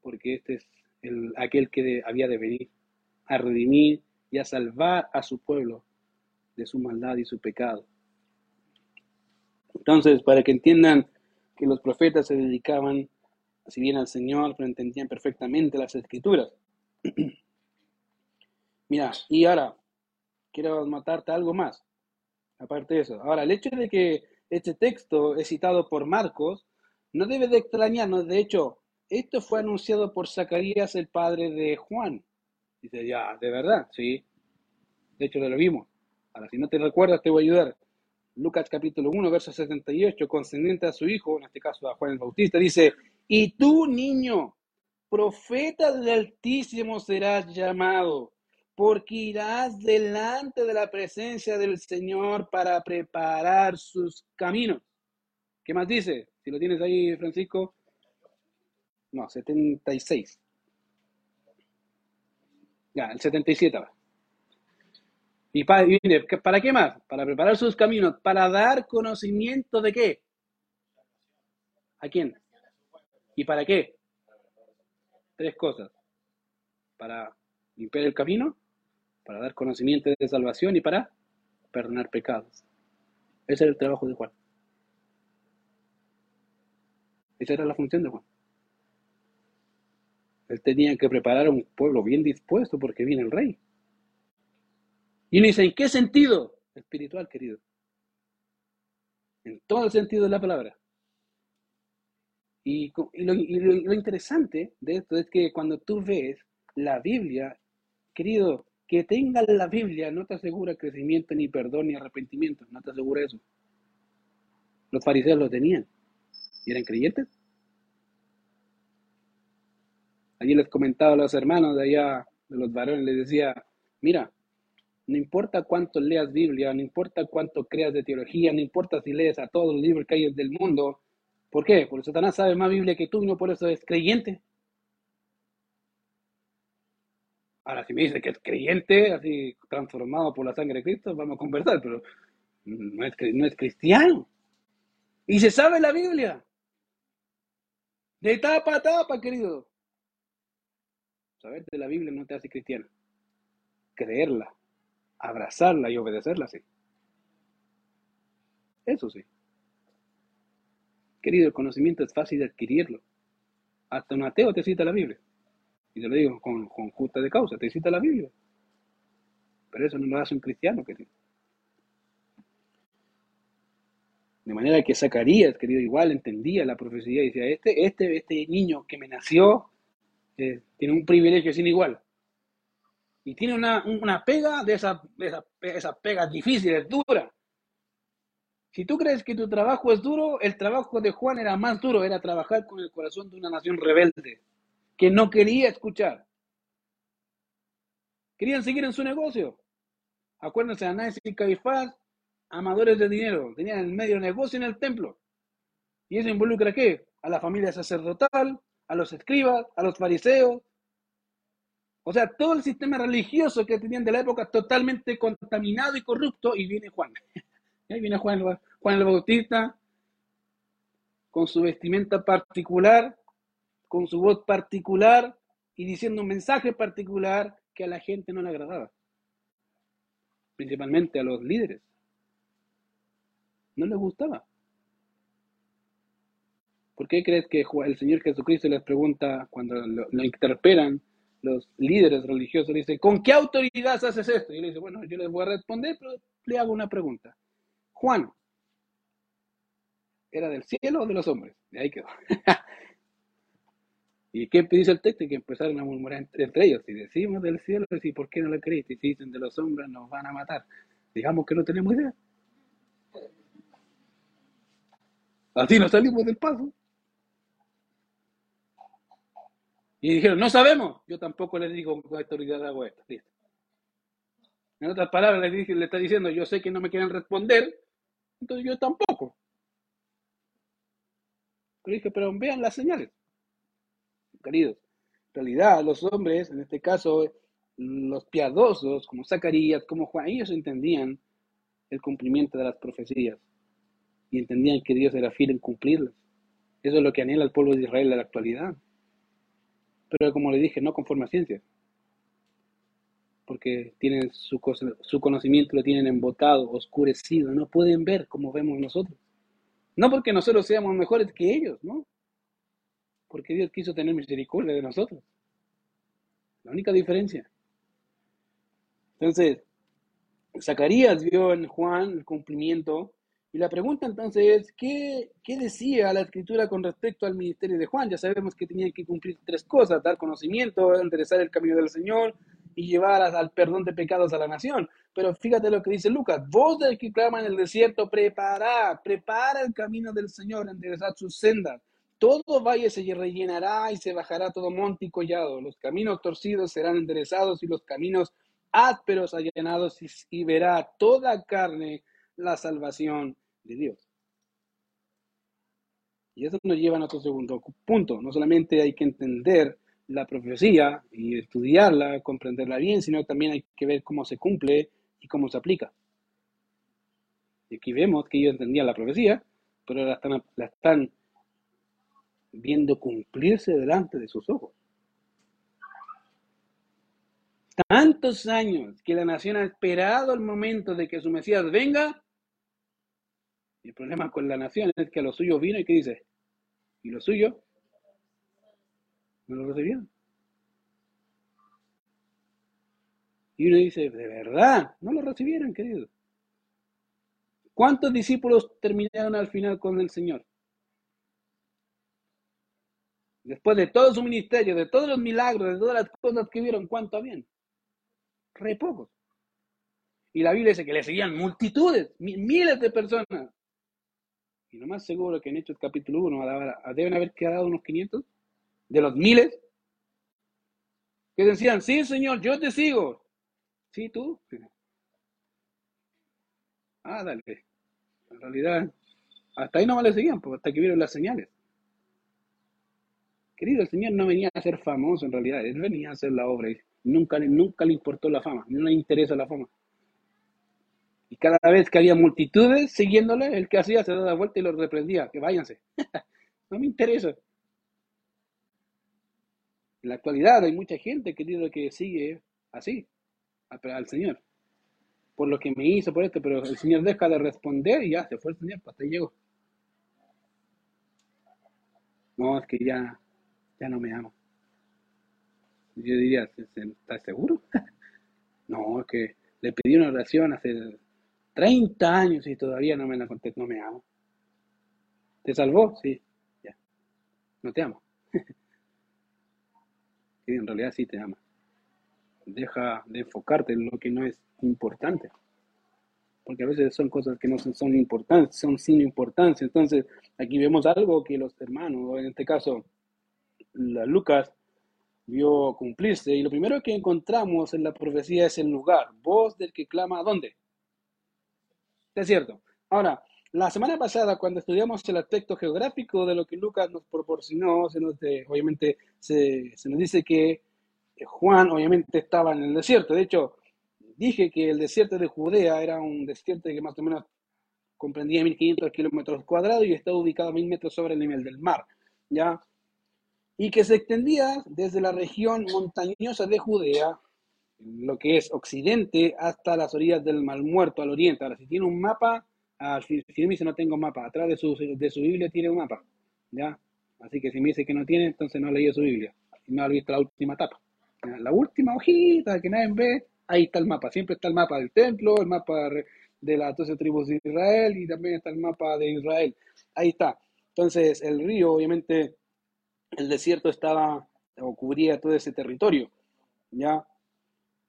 Speaker 2: Porque este es el, aquel que había de venir a redimir y a salvar a su pueblo de su maldad y su pecado. Entonces, para que entiendan que los profetas se dedicaban, si bien al Señor, pero entendían perfectamente las escrituras. [CLEARS THROAT] Mira, y ahora, quiero matarte algo más, aparte de eso. Ahora, el hecho de que este texto es citado por Marcos, no debe de extrañarnos, de hecho, esto fue anunciado por Zacarías, el padre de Juan. Dice, ya, ¿de verdad? Sí. De hecho, lo vimos. Ahora, si no te recuerdas, te voy a ayudar. Lucas capítulo 1, verso 78, concerniente a su hijo, en este caso a Juan el Bautista, dice, y tú, niño, profeta del Altísimo serás llamado, porque irás delante de la presencia del Señor para preparar sus caminos. ¿Qué más dice? Si lo tienes ahí, Francisco. No, 76. Ya, el 77 va. ¿Y para, para qué más? Para preparar sus caminos, para dar conocimiento de qué. ¿A quién? ¿Y para qué? Tres cosas. Para limpiar el camino, para dar conocimiento de salvación y para perdonar pecados. Ese era el trabajo de Juan. Esa era la función de Juan. Él tenía que preparar a un pueblo bien dispuesto porque viene el rey. Y uno dice, ¿en qué sentido? Espiritual, querido. En todo el sentido de la palabra. Y, lo, interesante de esto es que cuando tú ves la Biblia, querido, que tenga la Biblia no te asegura crecimiento, ni perdón, ni arrepentimiento. No te asegura eso. Los fariseos lo tenían. ¿Y eran creyentes? Allí les comentaba a los hermanos de allá, de los varones, les decía, mira, no importa cuánto leas Biblia, no importa cuánto creas de teología, no importa si lees a todos los libros que hay del mundo. ¿Por qué? Porque Satanás sabe más Biblia que tú y no por eso es creyente. Ahora, si me dice que es creyente, así transformado por la sangre de Cristo, vamos a conversar, pero no es, no es cristiano. Y se sabe la Biblia. De tapa a tapa, querido. Saber de la Biblia no te hace cristiano. Creerla abrazarla y obedecerla, sí. Eso sí. Querido, el conocimiento es fácil de adquirirlo. Hasta un ateo te cita la Biblia. Y te lo digo con, justa de causa, te cita la Biblia. Pero eso no lo hace un cristiano, querido. De manera que Zacarías, querido, igual entendía la profecía y decía, este, este, este niño que me nació eh, tiene un privilegio sin igual y tiene una, pega de esas esa, esa pegas difíciles, duras. Si tú crees que tu trabajo es duro, el trabajo de Juan era más duro, era trabajar con el corazón de una nación rebelde, que no quería escuchar. Querían seguir en su negocio. Acuérdense, Anás y Caifás, amadores de dinero, tenían el medio negocio en el templo. ¿Y eso involucra qué? A la familia sacerdotal, a los escribas, a los fariseos. O sea, todo el sistema religioso que tenían de la época totalmente contaminado y corrupto, y viene Juan. [LAUGHS] Ahí viene Juan, Juan el Bautista, con su vestimenta particular, con su voz particular y diciendo un mensaje particular que a la gente no le agradaba, principalmente a los líderes. No les gustaba. ¿Por qué crees que el Señor Jesucristo les pregunta cuando lo, interpelan los líderes religiosos? Le dice, ¿con qué autoridad haces esto? Y le dice, bueno, yo les voy a responder, pero le hago una pregunta. Juan, ¿era del cielo o de los hombres? De ahí quedó. [LAUGHS] ¿Y qué dice el texto? Que empezaron a murmurar entre, ellos. Si decimos del cielo, ¿y por qué no lo crees? Y si dicen de los hombres, nos van a matar. Digamos que no tenemos idea. Así nos salimos del paso. Y dijeron, no sabemos. Yo tampoco les digo con autoridad hago esto. En otras palabras, le, dije, le está diciendo, yo sé que no me quieren responder, entonces yo tampoco. Pero dije, pero vean las señales queridos. En realidad, los hombres, en este caso, los piadosos, como Zacarías, como Juan, ellos entendían el cumplimiento de las profecías y entendían que Dios era fiel en cumplirlas. Eso es lo que anhela el pueblo de Israel en la actualidad. Pero como le dije, no conforme a ciencia. Porque tienen su, su conocimiento lo tienen embotado, oscurecido, no pueden ver como vemos nosotros. No porque nosotros seamos mejores que ellos, ¿no? porque Dios quiso tener misericordia de nosotros. La única diferencia. Entonces, Zacarías vio en Juan el cumplimiento y la pregunta entonces es, ¿qué, ¿qué, decía la escritura con respecto al ministerio de Juan? Ya sabemos que tenía que cumplir tres cosas, dar conocimiento, enderezar el camino del Señor y llevar al perdón de pecados a la nación. Pero fíjate lo que dice Lucas, vos del que clama en el desierto, prepara, prepara el camino del Señor, enderezar sus sendas. Todo valle se rellenará y se bajará todo monte y collado. Los caminos torcidos serán enderezados y los caminos ásperos allanados y, verá toda carne la salvación de Dios. Y eso nos lleva a nuestro segundo punto. No solamente hay que entender la profecía y estudiarla, comprenderla bien, sino también hay que ver cómo se cumple y cómo se aplica. Y aquí vemos que ellos entendían la profecía, pero la están, la están viendo cumplirse delante de sus ojos. Tantos años que la nación ha esperado el momento de que su Mesías venga. El problema con la nación es que a lo suyo vino y ¿qué dice? ¿Y lo suyo? No lo recibieron. Y uno dice, de verdad, no lo recibieron, querido. ¿Cuántos discípulos terminaron al final con el Señor? Después de todo su ministerio, de todos los milagros, de todas las cosas que vieron, ¿cuánto habían? Re pocos. Y la Biblia dice que le seguían multitudes, miles de personas. Y lo más seguro que en Hechos capítulo 1 deben haber quedado unos 500 de los miles que decían, sí, Señor, yo te sigo. Sí, tú. [LAUGHS] Ah, dale. En realidad, hasta ahí no le seguían, pues, hasta que vieron las señales. Querido, el Señor no venía a ser famoso en realidad, Él venía a hacer la obra nunca, nunca le importó la fama, no le interesa la fama. Y cada vez que había multitudes siguiéndole, el que hacía se daba vuelta y los reprendía, que váyanse. [LAUGHS] no me interesa. En la actualidad hay mucha gente, querido, que sigue así, al Señor. Por lo que me hizo, por esto, pero el Señor deja de responder y ya se fue el Señor, hasta ahí llegó. No, es que ya ya no me ama. Yo diría, ¿estás seguro? [LAUGHS] no, es que le pedí una oración hace 30 años y todavía no me la contestó, no me ama. ¿Te salvó? Sí, ya. No te amo. [LAUGHS] en realidad sí te ama. Deja de enfocarte en lo que no es importante. Porque a veces son cosas que no son importantes, son sin importancia. Entonces, aquí vemos algo que los hermanos, en este caso Lucas vio cumplirse. Y lo primero que encontramos en la profecía es el lugar, voz del que clama, ¿dónde? Desierto. Ahora, la semana pasada, cuando estudiamos el aspecto geográfico de lo que Lucas nos proporcionó, se nos obviamente se, nos dice que Juan obviamente estaba en el desierto. De hecho, dije que el desierto de Judea era un desierto que más o menos comprendía 1.500 kilómetros cuadrados y estaba ubicado a 1.000 metros sobre el nivel del mar. ¿ya? y que se extendía desde la región montañosa de Judea, lo que es occidente, hasta las orillas del Mar Muerto, al oriente. Ahora, si tiene un mapa, si, me dice no tengo mapa, atrás de su, de su Biblia tiene un mapa, ¿ya? Así que si me dice que no tiene, entonces no ha leído su Biblia, no ha visto la última etapa. La última hojita que nadie ve, ahí está el mapa. Siempre está el mapa del templo, el mapa de las 12 tribus de Israel y también está el mapa de Israel. Ahí está. Entonces, el río, obviamente, el desierto estaba o cubría todo ese territorio. ¿ya?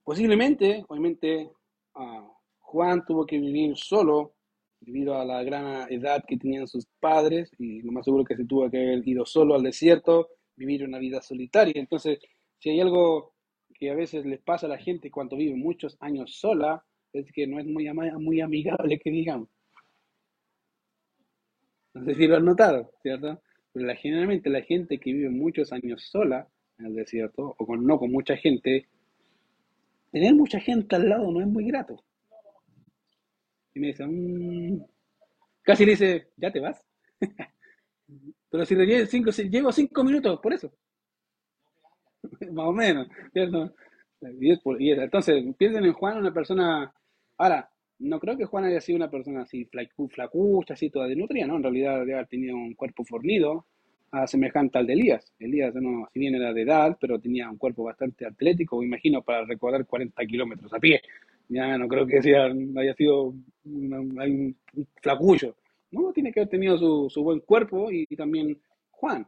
Speaker 2: Posiblemente, obviamente, Juan tuvo que vivir solo debido a la gran edad que tenían sus padres y lo más seguro que se tuvo que haber ido solo al desierto, vivir una vida solitaria. Entonces, si hay algo que a veces les pasa a la gente cuando vive muchos años sola, es que no es muy, muy amigable que digamos. No sé si lo han notado, ¿cierto? Pero generalmente la gente que vive muchos años sola en el desierto, o con, no con mucha gente, tener mucha gente al lado no es muy grato. Y me dice, mm". casi le dice, ¿ya te vas? [LAUGHS] Pero si le cinco, llevo cinco minutos, por eso. [LAUGHS] Más o menos, ¿cierto? Entonces, piensen en Juan, una persona. Ahora, no creo que Juan haya sido una persona así flacucha, así toda desnutrida, ¿no? En realidad debe haber tenido un cuerpo fornido, a semejante al de Elías. Elías, no, si bien era de edad, pero tenía un cuerpo bastante atlético, me imagino, para recorrer 40 kilómetros a pie. Ya no creo que sea, haya sido un, flacucho. No, tiene que haber tenido su, buen cuerpo y, también Juan.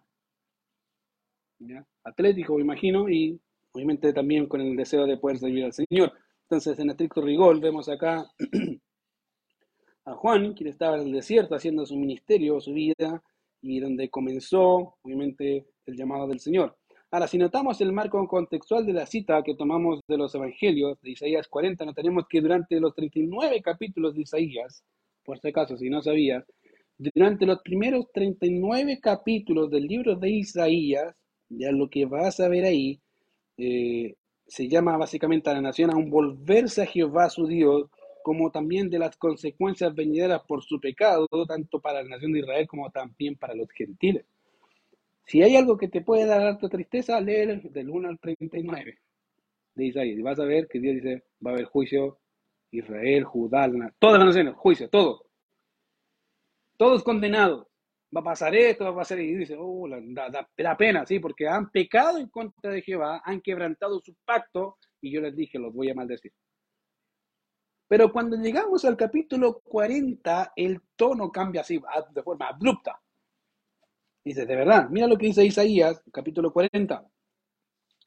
Speaker 2: Atlético, me imagino, y obviamente también con el deseo de poder servir al Señor. Entonces, en estricto rigor, vemos acá [CLEARS THROAT] a Juan, quien estaba en el desierto haciendo su ministerio, su vida, y donde comenzó, obviamente, el llamado del Señor. Ahora, si notamos el marco contextual de la cita que tomamos de los Evangelios de Isaías 40, notaremos que durante los 39 capítulos de Isaías, por si acaso, si no sabías, durante los primeros 39 capítulos del libro de Isaías, ya lo que vas a ver ahí, eh, se llama básicamente a la nación a un volverse a Jehová su Dios, como también de las consecuencias venideras por su pecado, tanto para la nación de Israel como también para los gentiles. Si hay algo que te puede dar harta tristeza, lee del 1 al 39 de Isaías y vas a ver que Dios dice, va a haber juicio, Israel, Judá, todas las naciones, juicio, todo. Todos condenados va a pasar esto, va a pasar, y dice, oh, da, pena, sí, porque han pecado en contra de Jehová, han quebrantado su pacto, y yo les dije, los voy a maldecir. Pero cuando llegamos al capítulo 40, el tono cambia así, de forma abrupta. Dice, de verdad, mira lo que dice Isaías, capítulo 40.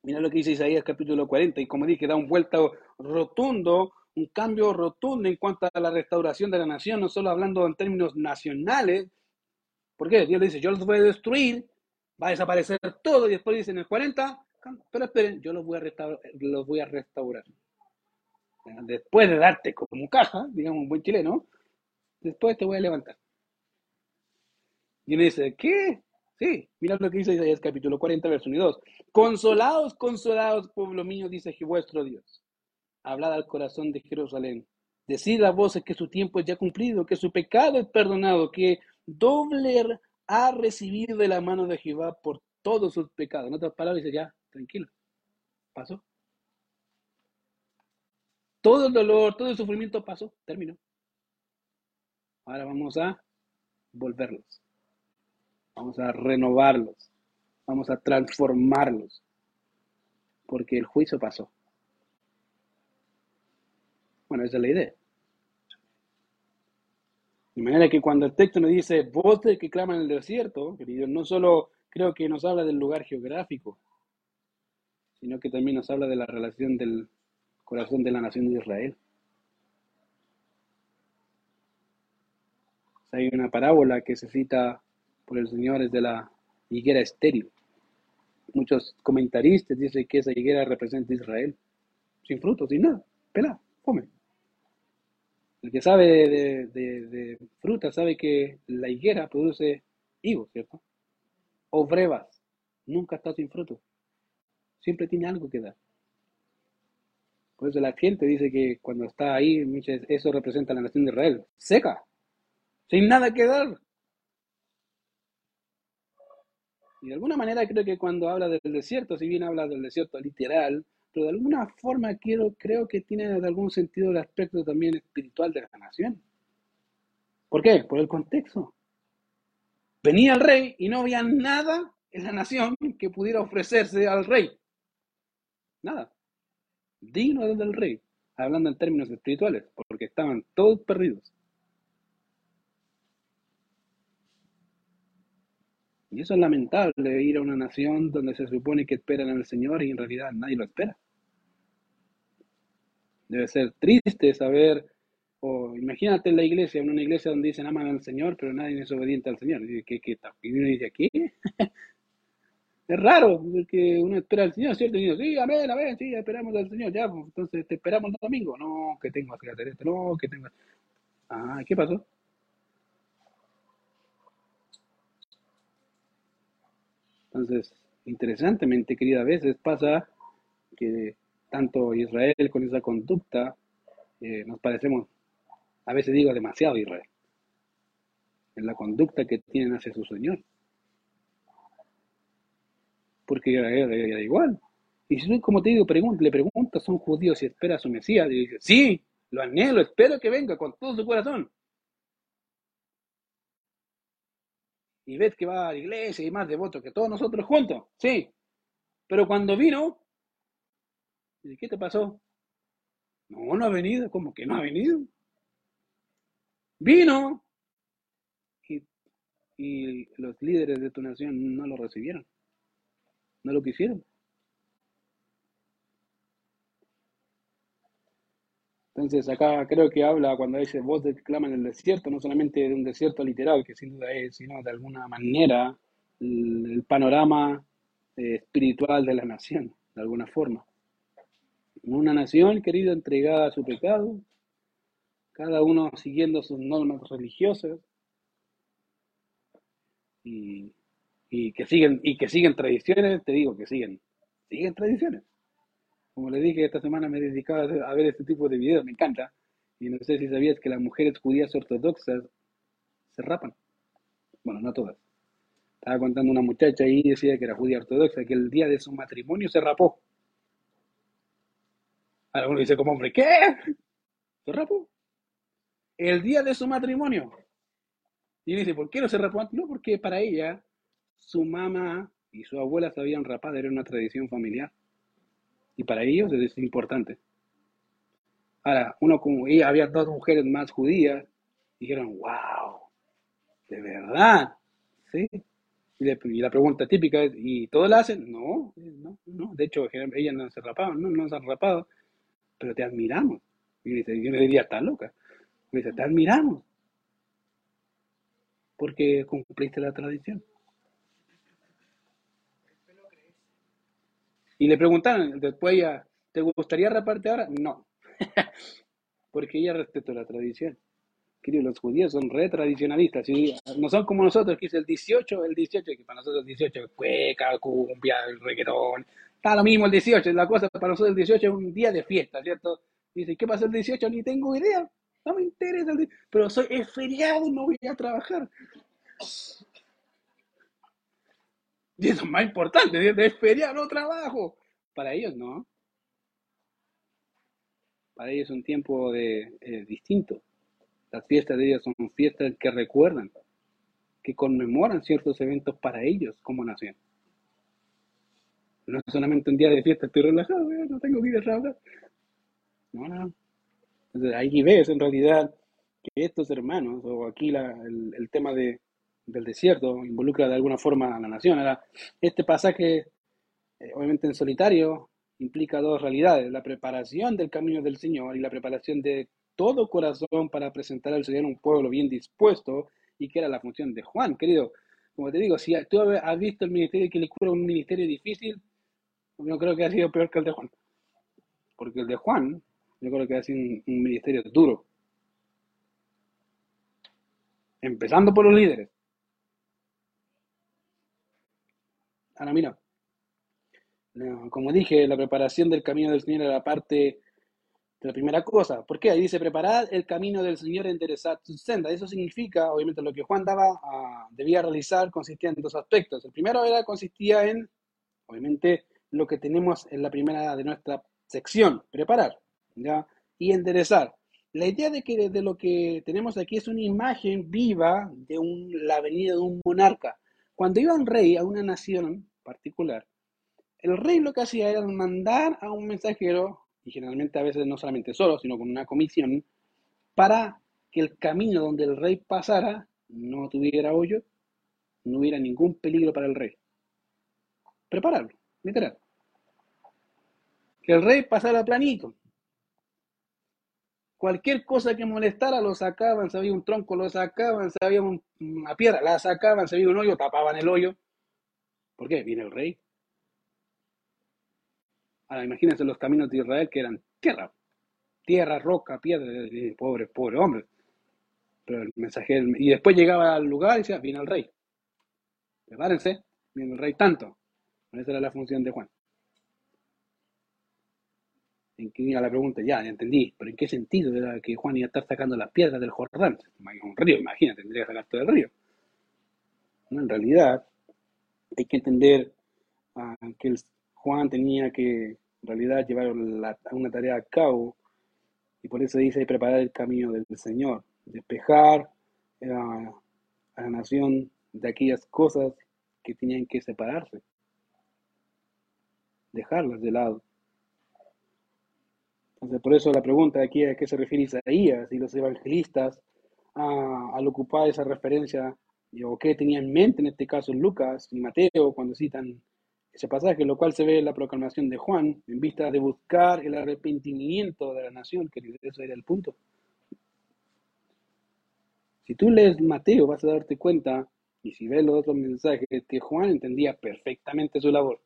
Speaker 2: Mira lo que dice Isaías, capítulo 40. Y como dije, da un vuelta rotundo, un cambio rotundo en cuanto a la restauración de la nación, no solo hablando en términos nacionales, ¿Por qué? Dios le dice, yo los voy a destruir, va a desaparecer todo, y después dice en el 40, pero esperen, yo los voy a restaurar. Los voy a restaurar. Después de darte como caja, digamos un buen chileno, después te voy a levantar. Y me dice, ¿qué? Sí, mira lo que dice Isaías capítulo 40, verso 1 y 2. Consolados, consolados, pueblo mío, dice vuestro Dios. Hablad al corazón de Jerusalén. Decid a voces que su tiempo es ya cumplido, que su pecado es perdonado, que doble ha recibido de la mano de Jehová por todos sus pecados. En otras palabras, dice, ya, tranquilo, pasó. Todo el dolor, todo el sufrimiento pasó, terminó. Ahora vamos a volverlos. Vamos a renovarlos. Vamos a transformarlos. Porque el juicio pasó. Bueno, esa es la idea. De manera que cuando el texto nos dice voz de que clama en el desierto, queridos, no solo creo que nos habla del lugar geográfico, sino que también nos habla de la relación del corazón de la nación de Israel. Hay una parábola que se cita por el Señor es de la higuera estéril. muchos comentaristas dicen que esa higuera representa a Israel. Sin frutos, sin nada. Pela, come. El que sabe de, de, fruta sabe que la higuera produce higos, ¿cierto? O brevas. Nunca está sin fruto. Siempre tiene algo que dar. Por eso la gente dice que cuando está ahí, eso representa la nación de Israel. Seca. Sin nada que dar. Y de alguna manera creo que cuando habla del desierto, si bien habla del desierto literal, pero de alguna forma quiero, creo que tiene de algún sentido el aspecto también espiritual de la nación. ¿Por qué? Por el contexto. Venía el rey y no había nada en la nación que pudiera ofrecerse al rey. Nada. Digno del rey, hablando en términos espirituales, porque estaban todos perdidos. Y eso es lamentable, ir a una nación donde se supone que esperan al Señor y en realidad nadie lo espera. Debe ser triste saber, o imagínate en la iglesia, en una iglesia donde dicen aman al Señor, pero nadie es obediente al Señor. Y, ¿qué, qué, y uno dice, ¿qué? [LAUGHS] es raro, porque uno espera al Señor, ¿cierto? Y dice, sí, amén, amén, sí, esperamos al Señor, ya, pues, entonces te esperamos el domingo. No, que tengo que hacer esto, no, que tengo... Ah, ¿qué pasó? Entonces, interesantemente, querida, a veces pasa que tanto Israel con esa conducta eh, nos parecemos, a veces digo, demasiado Israel, en la conducta que tienen hacia su Señor. Porque era igual. Y si tú, como te digo, le preguntas a un judío si espera a su Mesías, y dice, sí, lo anhelo, espero que venga con todo su corazón. y ves que va a la iglesia y más devoto que todos nosotros juntos, sí. Pero cuando vino, ¿qué te pasó? No, no ha venido, ¿cómo que no ha venido? Vino y, y los líderes de tu nación no lo recibieron, no lo quisieron. Entonces acá creo que habla cuando dice voz de clama en el desierto, no solamente de un desierto literal, que sin duda es, sino de alguna manera el, panorama eh, espiritual de la nación, de alguna forma. Una nación, querida, entregada a su pecado, cada uno siguiendo sus normas religiosas y, y que siguen y que siguen tradiciones, te digo que siguen, siguen tradiciones. Como les dije, esta semana me he dedicado a ver este tipo de videos, me encanta. Y no sé si sabías que las mujeres judías ortodoxas se rapan. Bueno, no todas. Estaba contando una muchacha ahí decía que era judía ortodoxa, que el día de su matrimonio se rapó. Ahora uno dice como hombre, ¿qué? ¿Se rapó? El día de su matrimonio. Y dice, ¿por qué no se rapó No, porque para ella, su mamá y su abuela se habían rapado, era una tradición familiar. Y para ellos es importante. Ahora, uno como ella, había dos mujeres más judías, dijeron, wow, de verdad, ¿sí? Y, la pregunta típica es, ¿y todos la hacen? No, no, no. De hecho, ellas no se rapaban, no, no se han rapado, pero te admiramos. Y dice, yo le diría, está loca. Y dice, te admiramos. Porque cumpliste la tradición. Y le preguntaron después ella, ¿te gustaría raparte ahora? No, [LAUGHS] porque ella respetó la tradición. Queridos, los judíos son re tradicionalistas, y no son como nosotros, que es el 18, el 18, que para nosotros el 18 es cueca, cumbia, el reggaetón, está lo mismo el 18, la cosa para nosotros el 18 es un día de fiesta, ¿cierto? Dice, ¿qué pasa el 18? Ni tengo idea, no me interesa, pero soy, es feriado, no voy a trabajar. [LAUGHS] Y eso es más importante, es feriado, no trabajo. Para ellos no. Para ellos es un tiempo de, eh, distinto. Las fiestas de ellos son fiestas que recuerdan, que conmemoran ciertos eventos para ellos como nación. No es solamente un día de fiesta, estoy relajado, no tengo que ir. No, no. Entonces ahí ves en realidad que estos hermanos, o aquí el tema de, del desierto, involucra de alguna forma a la nación. Este pasaje, eh, obviamente en solitario, implica dos realidades, la preparación del camino del Señor y la preparación de todo corazón para presentar al Señor un pueblo bien dispuesto, y que era la función de Juan. Querido, como te digo, si tú has visto el ministerio de Quilicura un ministerio difícil, yo creo que ha sido peor que el de Juan. Porque el de Juan, yo creo que ha sido un ministerio duro. Empezando por los líderes. Ahora mira, como dije, la preparación del camino del Señor era parte de la primera cosa. ¿Por qué? Ahí dice, preparar el camino del Señor, enderezar su senda. Eso significa, obviamente, lo que Juan daba, ah, debía realizar consistía en dos aspectos. El primero era, consistía en, obviamente, lo que tenemos en la primera de nuestra sección, preparar, ¿ya? Y enderezar. La idea de que de lo que tenemos aquí es una imagen viva de un, la venida de un monarca. Cuando iba un rey a una nación particular, el rey lo que hacía era mandar a un mensajero, y generalmente a veces no solamente solo, sino con una comisión, para que el camino donde el rey pasara no tuviera hoyo, no hubiera ningún peligro para el rey. Prepararlo, literal. Que el rey pasara planito. Cualquier cosa que molestara lo sacaban, se había un tronco, lo sacaban, se había una piedra, la sacaban, se había un hoyo, tapaban el hoyo. ¿Por qué? Viene el rey. Ahora imagínense los caminos de Israel que eran tierra, tierra, roca, piedra, pobre, pobre hombre. Pero el mensajero, y después llegaba al lugar y decía, viene el rey. Prepárense, viene el rey tanto. Esa era la función de Juan. En que la pregunta, ya, entendí, pero ¿en qué sentido era que Juan iba a estar sacando las piedras del Jordán? Un río, imagínate, tendría que sacar todo el río. No, en realidad, hay que entender uh, que Juan tenía que en realidad llevar la, una tarea a cabo y por eso dice preparar el camino del Señor, despejar eh, a la nación de aquellas cosas que tenían que separarse, dejarlas de lado. Entonces, por eso la pregunta aquí a qué se refiere Isaías y los evangelistas al ocupar esa referencia, o qué tenía en mente en este caso Lucas y Mateo cuando citan ese pasaje, lo cual se ve en la proclamación de Juan, en vista de buscar el arrepentimiento de la nación, que eso era el punto. Si tú lees Mateo, vas a darte cuenta, y si ves los otros mensajes, que Juan entendía perfectamente su labor.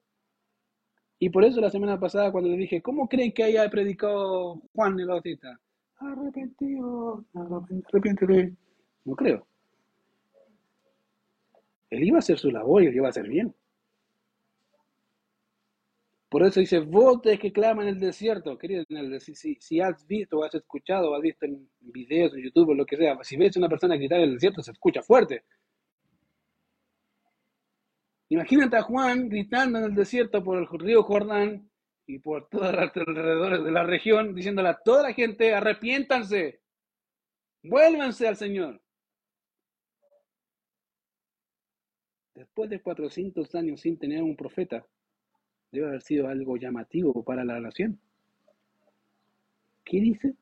Speaker 2: Y por eso la semana pasada, cuando le dije, ¿cómo creen que haya predicado Juan el Bautista? Arrepentido, arrepentido. No creo. Él iba a hacer su labor y él iba a hacer bien. Por eso dice, voces que claman en el desierto. Querido, si, si, si, has visto has escuchado has visto en videos en YouTube lo que sea, si ves a una persona gritar en el desierto, se escucha fuerte. Imagínate a Juan gritando en el desierto por el río Jordán y por todos los alrededores de la región, diciéndole a toda la gente, arrepiéntanse, vuélvanse al Señor. Después de 400 años sin tener un profeta, debe haber sido algo llamativo para la nación. ¿Qué dice?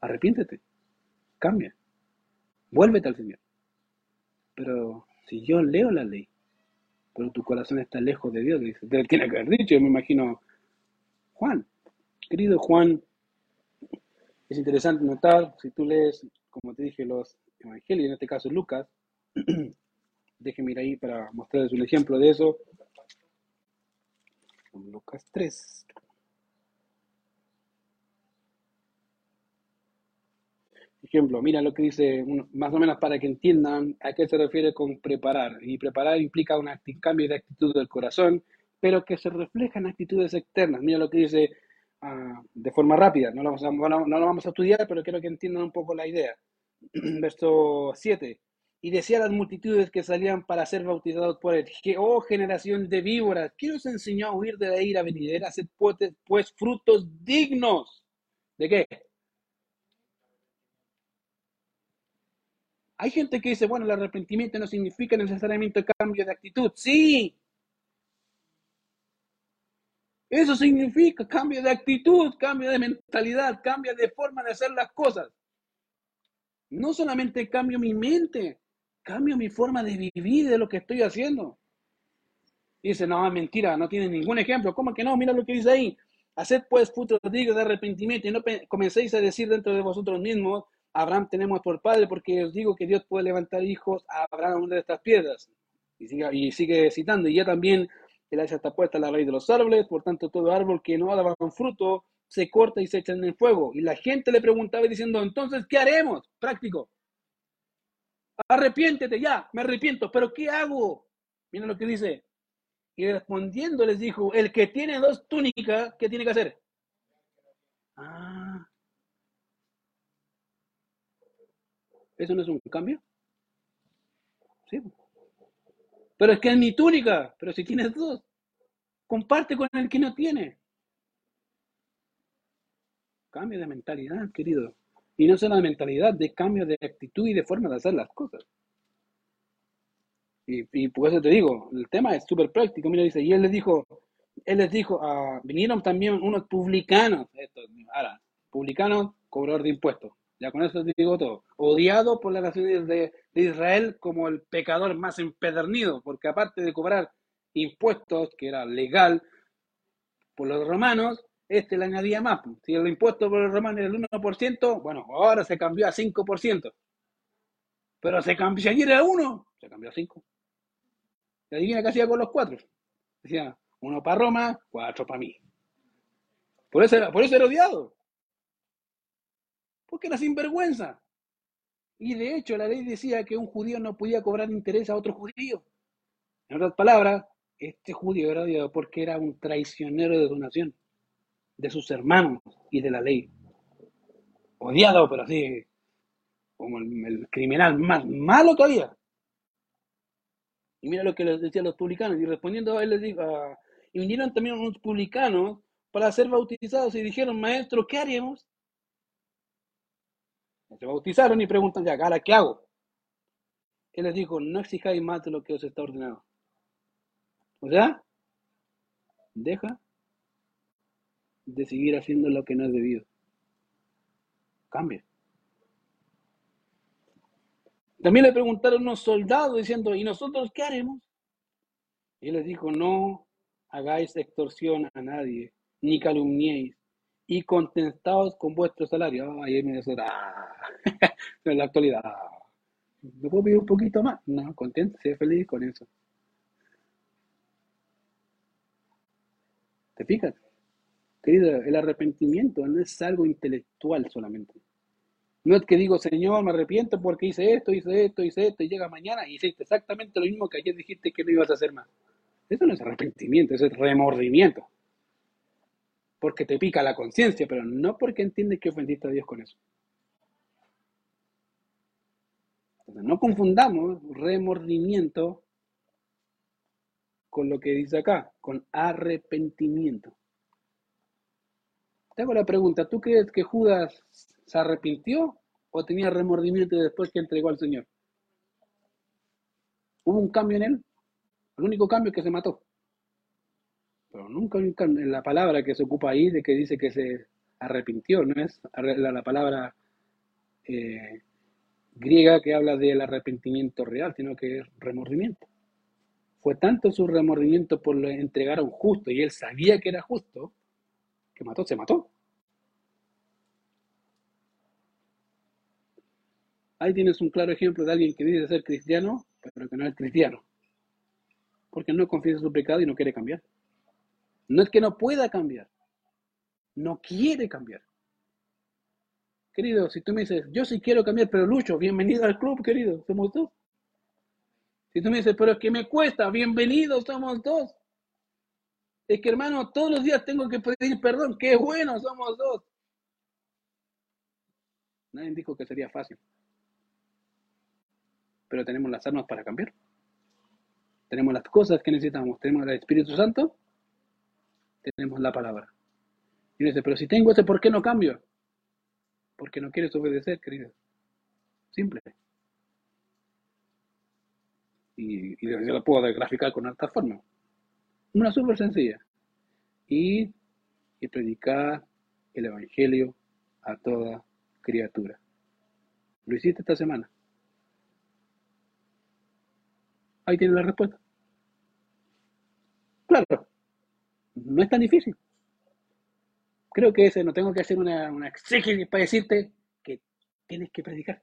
Speaker 2: Arrepiéntete, cambia, vuélvete al Señor. Pero si yo leo la ley, pero tu corazón está lejos de Dios, dice, te tiene que haber dicho, yo me imagino, Juan, querido Juan, es interesante notar, si tú lees, como te dije, los evangelios, en este caso Lucas, [CLEARS THROAT] déjeme ir ahí para mostrarles un ejemplo de eso. Lucas 3. Ejemplo, mira lo que dice, más o menos para que entiendan a qué se refiere con preparar. Y preparar implica un cambio de actitud del corazón, pero que se refleja en actitudes externas. Mira lo que dice uh, de forma rápida, no lo, vamos a, no lo vamos a estudiar, pero quiero que entiendan un poco la idea. [CLEARS THROAT] Verso 7 y decía a las multitudes que salían para ser bautizados por él, que, oh generación de víboras, ¿quién os enseñó a huir de la ira venidera? Haced pues, pues frutos dignos. ¿De qué? Hay gente que dice, bueno, el arrepentimiento no significa necesariamente cambio de actitud. Sí. Eso significa cambio de actitud, cambio de mentalidad, cambio de forma de hacer las cosas. No solamente cambio mi mente, cambio mi forma de vivir de lo que estoy haciendo. dice, no, mentira, no tiene ningún ejemplo. ¿Cómo que no? Mira lo que dice ahí. Haced pues frutos dignos de arrepentimiento y no comencéis a decir dentro de vosotros mismos, Abraham tenemos por padre porque os digo que Dios puede levantar hijos a Abraham de estas piedras. Y sigue, y sigue citando, y ya también el hacha está puesta a la raíz de los árboles, por tanto todo árbol que no daba un fruto se corta y se echa en el fuego. Y la gente le preguntaba diciendo, entonces, ¿qué haremos? Práctico. Arrepiéntete ya, me arrepiento, pero ¿qué hago? Mira lo que dice. Y respondiendo les dijo, el que tiene dos túnicas, ¿qué tiene que hacer? Ah. ¿Eso no es un cambio? Sí. Pero es que es mi túnica, pero si tienes dos, comparte con el que no tiene. Cambio de mentalidad, querido. Y no solo de mentalidad, de cambio de actitud y de forma de hacer las cosas. Y, y por eso te digo, el tema es súper práctico. Mira, dice, y él les dijo, él les dijo, ah, vinieron también unos publicanos, estos, ahora, publicanos, cobrador de impuestos. Ya con eso te digo todo. Odiado por las naciones de, de Israel como el pecador más empedernido, porque aparte de cobrar impuestos, que era legal por los romanos, este le añadía más. Si el impuesto por el romano era el 1%, bueno, ahora se cambió a 5%. Pero se cambió, si ayer era 1, se cambió a 5. Y adivina qué hacía con los cuatro. Decía, uno para Roma, cuatro para mí. Por eso, era, por eso era odiado. Porque era sinvergüenza. Y de hecho la ley decía que un judío no podía cobrar interés a otro judío. En otras palabras, este judío era odiado porque era un traicionero de donación de sus hermanos y de la ley. Odiado, pero así, como el, criminal más malo había. Y mira lo que les decían los publicanos. Y respondiendo a él les dijo, y vinieron también unos publicanos para ser bautizados y dijeron, maestro, ¿qué haremos? Se bautizaron y preguntan ya, ¿ahora qué hago? Él les dijo, no exijáis más de lo que os está ordenado. O sea, deja de seguir haciendo lo que no es debido. Cambia. También le preguntaron unos soldados diciendo, ¿y nosotros qué haremos? Y él les dijo, no hagáis extorsión a nadie, ni calumniéis, y contentaos con vuestro salario. Ahí me dice, ah, [LAUGHS] en la actualidad, ¿no puedo pedir un poquito más? No, contento, sé feliz con eso. ¿Te fijas? Querido, el arrepentimiento no es algo intelectual solamente. No es que digo, Señor, me arrepiento porque hice esto, hice esto, hice esto, y llega mañana y hiciste exactamente lo mismo que ayer dijiste que no ibas a hacer más. Eso no es arrepentimiento, eso es remordimiento. Porque te pica la conciencia, pero no porque entiendes que ofendiste a Dios con eso. No confundamos remordimiento con lo que dice acá, con arrepentimiento. Te hago la pregunta, ¿tú crees que Judas se arrepintió o tenía remordimiento después que entregó al Señor? ¿Hubo un cambio en él? El único cambio es que se mató. Pero nunca hay en la palabra que se ocupa ahí de que dice que se arrepintió, no es la, la palabra eh, griega que habla del arrepentimiento real, sino que es remordimiento. Fue tanto su remordimiento por entregar a un justo y él sabía que era justo, mató, se mató. Ahí tienes un claro ejemplo de alguien que dice ser cristiano, pero que no es cristiano. Porque no confiesa su pecado y no quiere cambiar. No es que no pueda cambiar, no quiere cambiar. Querido, si tú me dices, yo sí quiero cambiar, pero lucho, bienvenido al club, querido, somos dos. Si tú me dices, pero es que me cuesta, bienvenido, somos dos. Es que hermano, todos los días tengo que pedir perdón. Qué bueno, somos dos. Nadie dijo que sería fácil. Pero tenemos las armas para cambiar. Tenemos las cosas que necesitamos. Tenemos el Espíritu Santo. Tenemos la palabra. Y dice, pero si tengo ese, ¿por qué no cambio? Porque no quieres obedecer, querido. Simple. Y, y yo lo puedo graficar con alta forma. Una súper sencilla. Ir y predicar el Evangelio a toda criatura. ¿Lo hiciste esta semana? Ahí tienes la respuesta. Claro, no es tan difícil. Creo que ese no tengo que hacer una, una para decirte que tienes que predicar.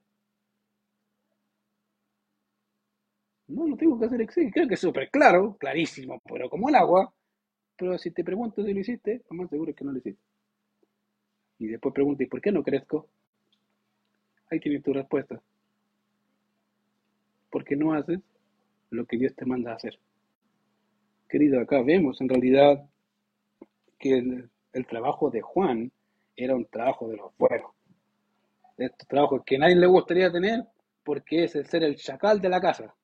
Speaker 2: No, no tengo que hacer exégesis. Creo que es súper claro, clarísimo, pero como el agua. Pero si te pregunto si lo hiciste, lo más seguro es que no lo hiciste. Y después pregunto, ¿y por qué no crezco? Ahí tienes tu respuesta. Porque no haces lo que Dios te manda a hacer. Querido, acá vemos en realidad que el, trabajo de Juan era un trabajo de los buenos. De estos trabajos que nadie le gustaría tener porque es el ser el chacal de la casa.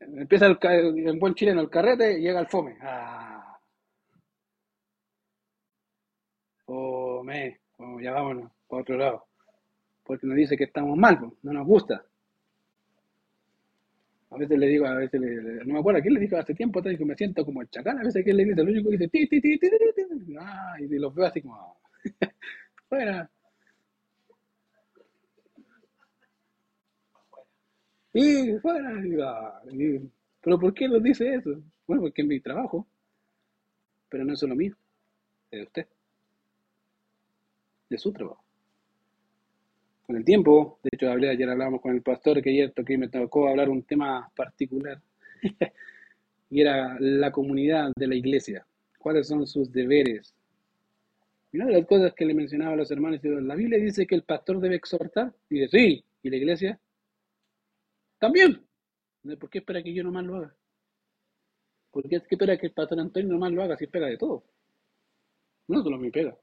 Speaker 2: Empieza el, en buen chileno el carrete y llega el fome. Ah, fome. Oh, ya vámonos para otro lado. Porque nos dice que estamos mal, no nos gusta. A veces le digo, a veces le, le- no me acuerdo a quién le dijo hace tiempo que me siento como el chacal. A veces que le dice, lo único que dice, ti, ti, ti, ti. Ah, y los veo así como, [LAUGHS] fuera. Y fuera. Y, ah, pero ¿por qué nos dice eso? Bueno, porque es mi trabajo, pero no es solo mío, es de usted, de su trabajo. Con el tiempo, de hecho, hablé, ayer hablábamos con el pastor que ayer toqué, me tocó hablar un tema particular, [LAUGHS] y era la comunidad de la iglesia. ¿Cuáles son sus deberes? Y una de las cosas que le mencionaba a los hermanos, la Biblia dice que el pastor debe exhortar, y dice, sí, y la iglesia también. ¿Por qué espera que yo nomás lo haga? ¿Por qué espera que el pastor Antonio nomás lo haga si pega de todo? No solo me pega.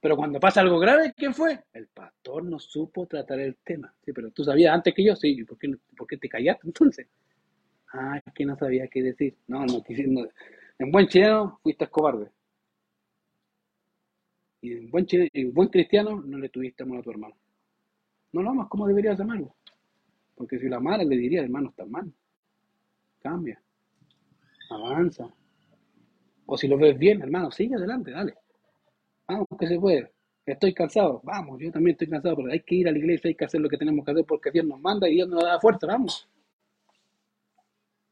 Speaker 2: Pero cuando pasa algo grave, ¿quién fue? El pastor no supo tratar el tema. Sí, pero tú sabías antes que yo, sí. ¿Por qué, por qué te callaste entonces? Ah, es que no sabía qué decir. No, no, no. En buen chileno fuiste cobarde. Y en buen, chile- en buen cristiano no le tuviste amor a tu hermano. No lo amas como deberías amarlo. Porque si lo amara, le diría, hermano, está mal. Cambia, avanza. O si lo ves bien, hermano, sigue adelante, dale. Vamos, que se puede. Estoy cansado. Vamos, yo también estoy cansado, pero hay que ir a la iglesia, hay que hacer lo que tenemos que hacer porque Dios nos manda y Dios nos da fuerza, vamos.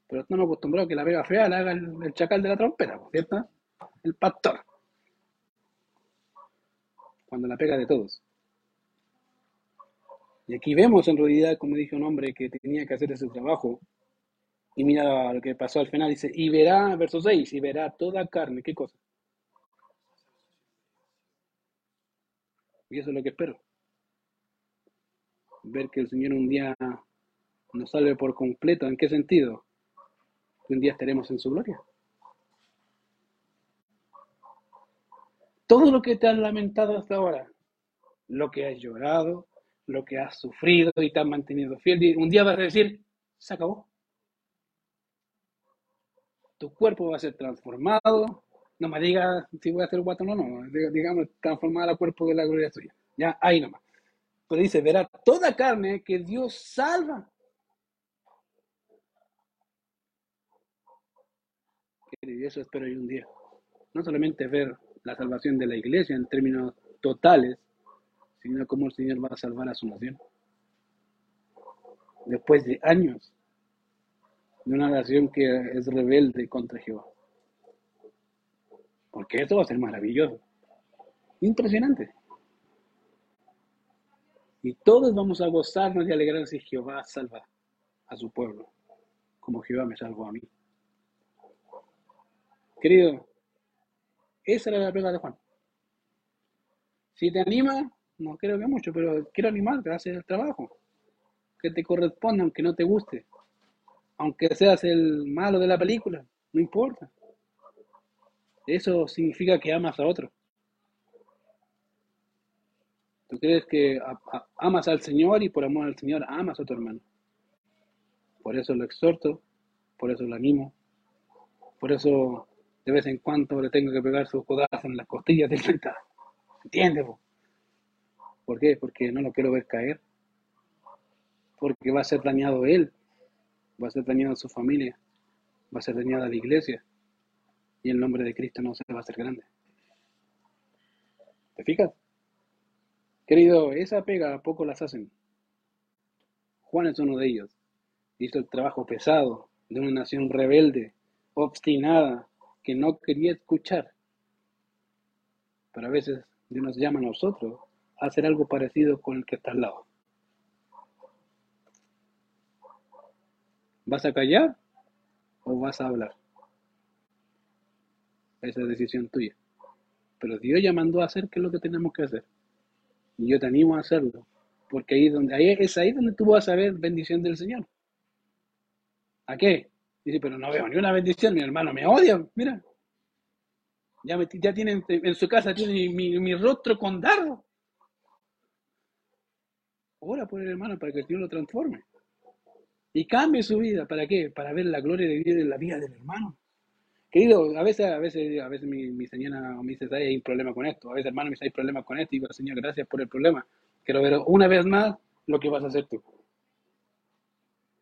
Speaker 2: Pero estamos acostumbrados a que la pega fea la haga el, el chacal de la trompeta. ¿cierto? El pastor. Cuando la pega de todos. Y aquí vemos en realidad, como dije un hombre que tenía que hacer ese trabajo. Y mira lo que pasó al final, dice, y verá, verso 6, y verá toda carne, ¿qué cosa? Y eso es lo que espero. Ver que el Señor un día nos salve por completo. ¿En qué sentido? Un día estaremos en su gloria. Todo lo que te has lamentado hasta ahora, lo que has llorado, lo que has sufrido y te has mantenido fiel, y un día vas a decir, se acabó. Tu cuerpo va a ser transformado. No me digas si voy a ser guato o no, no. Diga- Digamos, transformar al cuerpo de la gloria suya. Ya, ahí nomás. Pero dice, verá toda carne que Dios salva. Y eso espero yo un día. No solamente ver la salvación de la iglesia en términos totales, cómo el Señor va a salvar a su nación. Después de años de una nación que es rebelde contra Jehová. Porque eso va a ser maravilloso. Impresionante. Y todos vamos a gozarnos y alegrarnos si Jehová salva a su pueblo, como Jehová me salvó a mí. Querido, esa era la prueba de Juan. Si te anima, no creo que mucho, pero quiero animarte a hacer el trabajo que te corresponde, aunque no te guste, aunque seas el malo de la película, no importa. Eso significa que amas a otro. Tú crees que amas al Señor y por amor al Señor amas a tu hermano. Por eso lo exhorto, por eso lo animo, por eso de vez en cuando le tengo que pegar sus codazos en las costillas del mental. ¿Entiendes? po? ¿Por qué? Porque no lo quiero ver caer. Porque va a ser dañado él, va a ser dañado su familia, va a ser dañada la iglesia y el nombre de Cristo no se va a hacer grande. ¿Te fijas? Querido, esa pega a poco las hacen. Juan es uno de ellos. Hizo el trabajo pesado de una nación rebelde, obstinada, que no quería escuchar. Pero a veces Dios nos llama a nosotros hacer algo parecido con el que está al lado. ¿Vas a callar o vas a hablar? Esa es decisión tuya. Pero Dios ya mandó a hacer qué es lo que tenemos que hacer. Y yo te animo a hacerlo. Porque ahí, donde, ahí es ahí donde tú vas a ver bendición del Señor. ¿A qué? Dice, pero no veo ni una bendición, mi hermano me odia. Mira, ya, me, ya tienen en su casa tiene mi, mi rostro con dardo. Ora por el hermano para que el Señor lo transforme. Y cambie su vida. ¿Para qué? Para ver la gloria de Dios en la vida del hermano. Querido, a veces, a veces, a veces mi, mi señora me dice, hay un problema con esto. A veces, hermano, me dice, hay problema con esto. Y digo, Señor, gracias por el problema. Quiero ver una vez más lo que vas a hacer tú.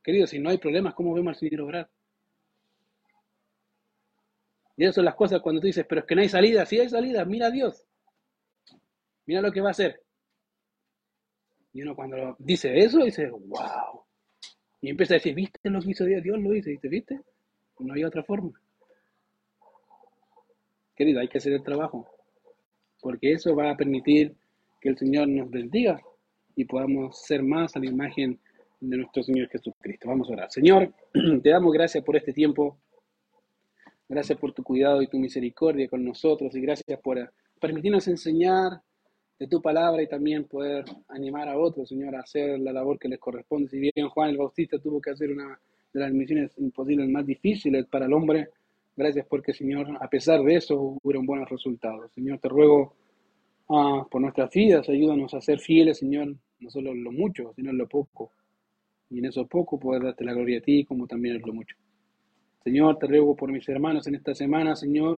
Speaker 2: Querido, si no hay problemas, ¿cómo vemos al Señor obrar? Y esas son las cosas cuando tú dices, pero es que no hay salida. Si hay salida, mira a Dios. Mira lo que va a hacer. Y uno cuando dice eso, dice, wow. Y empieza a decir, ¿viste lo que hizo Dios? Dios lo hizo. Dice, ¿viste? No hay otra forma. Querido, hay que hacer el trabajo, porque eso va a permitir que el Señor nos bendiga y podamos ser más a la imagen de nuestro Señor Jesucristo. Vamos a orar. Señor, [CLEARS THROAT] te damos gracias por este tiempo. Gracias por tu cuidado y tu misericordia con nosotros y gracias por permitirnos enseñar de tu palabra y también poder animar a otros, Señor, a hacer la labor que les corresponde. Si bien Juan el Bautista tuvo que hacer una de las misiones imposibles más difíciles para el hombre, Gracias porque, Señor, a pesar de eso, hubieron buenos resultados. Señor, te ruego ah, por nuestras vidas, ayúdanos a ser fieles, Señor, no solo en lo mucho, sino en lo poco. Y en eso poco poder darte la gloria a ti, como también en lo mucho. Señor, te ruego por mis hermanos en esta semana, Señor,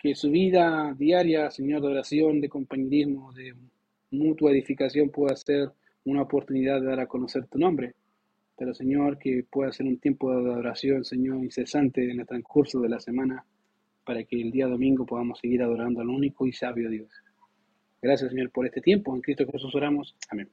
Speaker 2: que su vida diaria, Señor, de oración, de compañerismo, de mutua edificación pueda ser una oportunidad de dar a conocer tu nombre pero Señor, que pueda ser un tiempo de adoración, Señor, incesante en el transcurso de la semana, para que el día domingo podamos seguir adorando al único y sabio Dios. Gracias, Señor, por este tiempo. En Cristo Jesús oramos. Amén.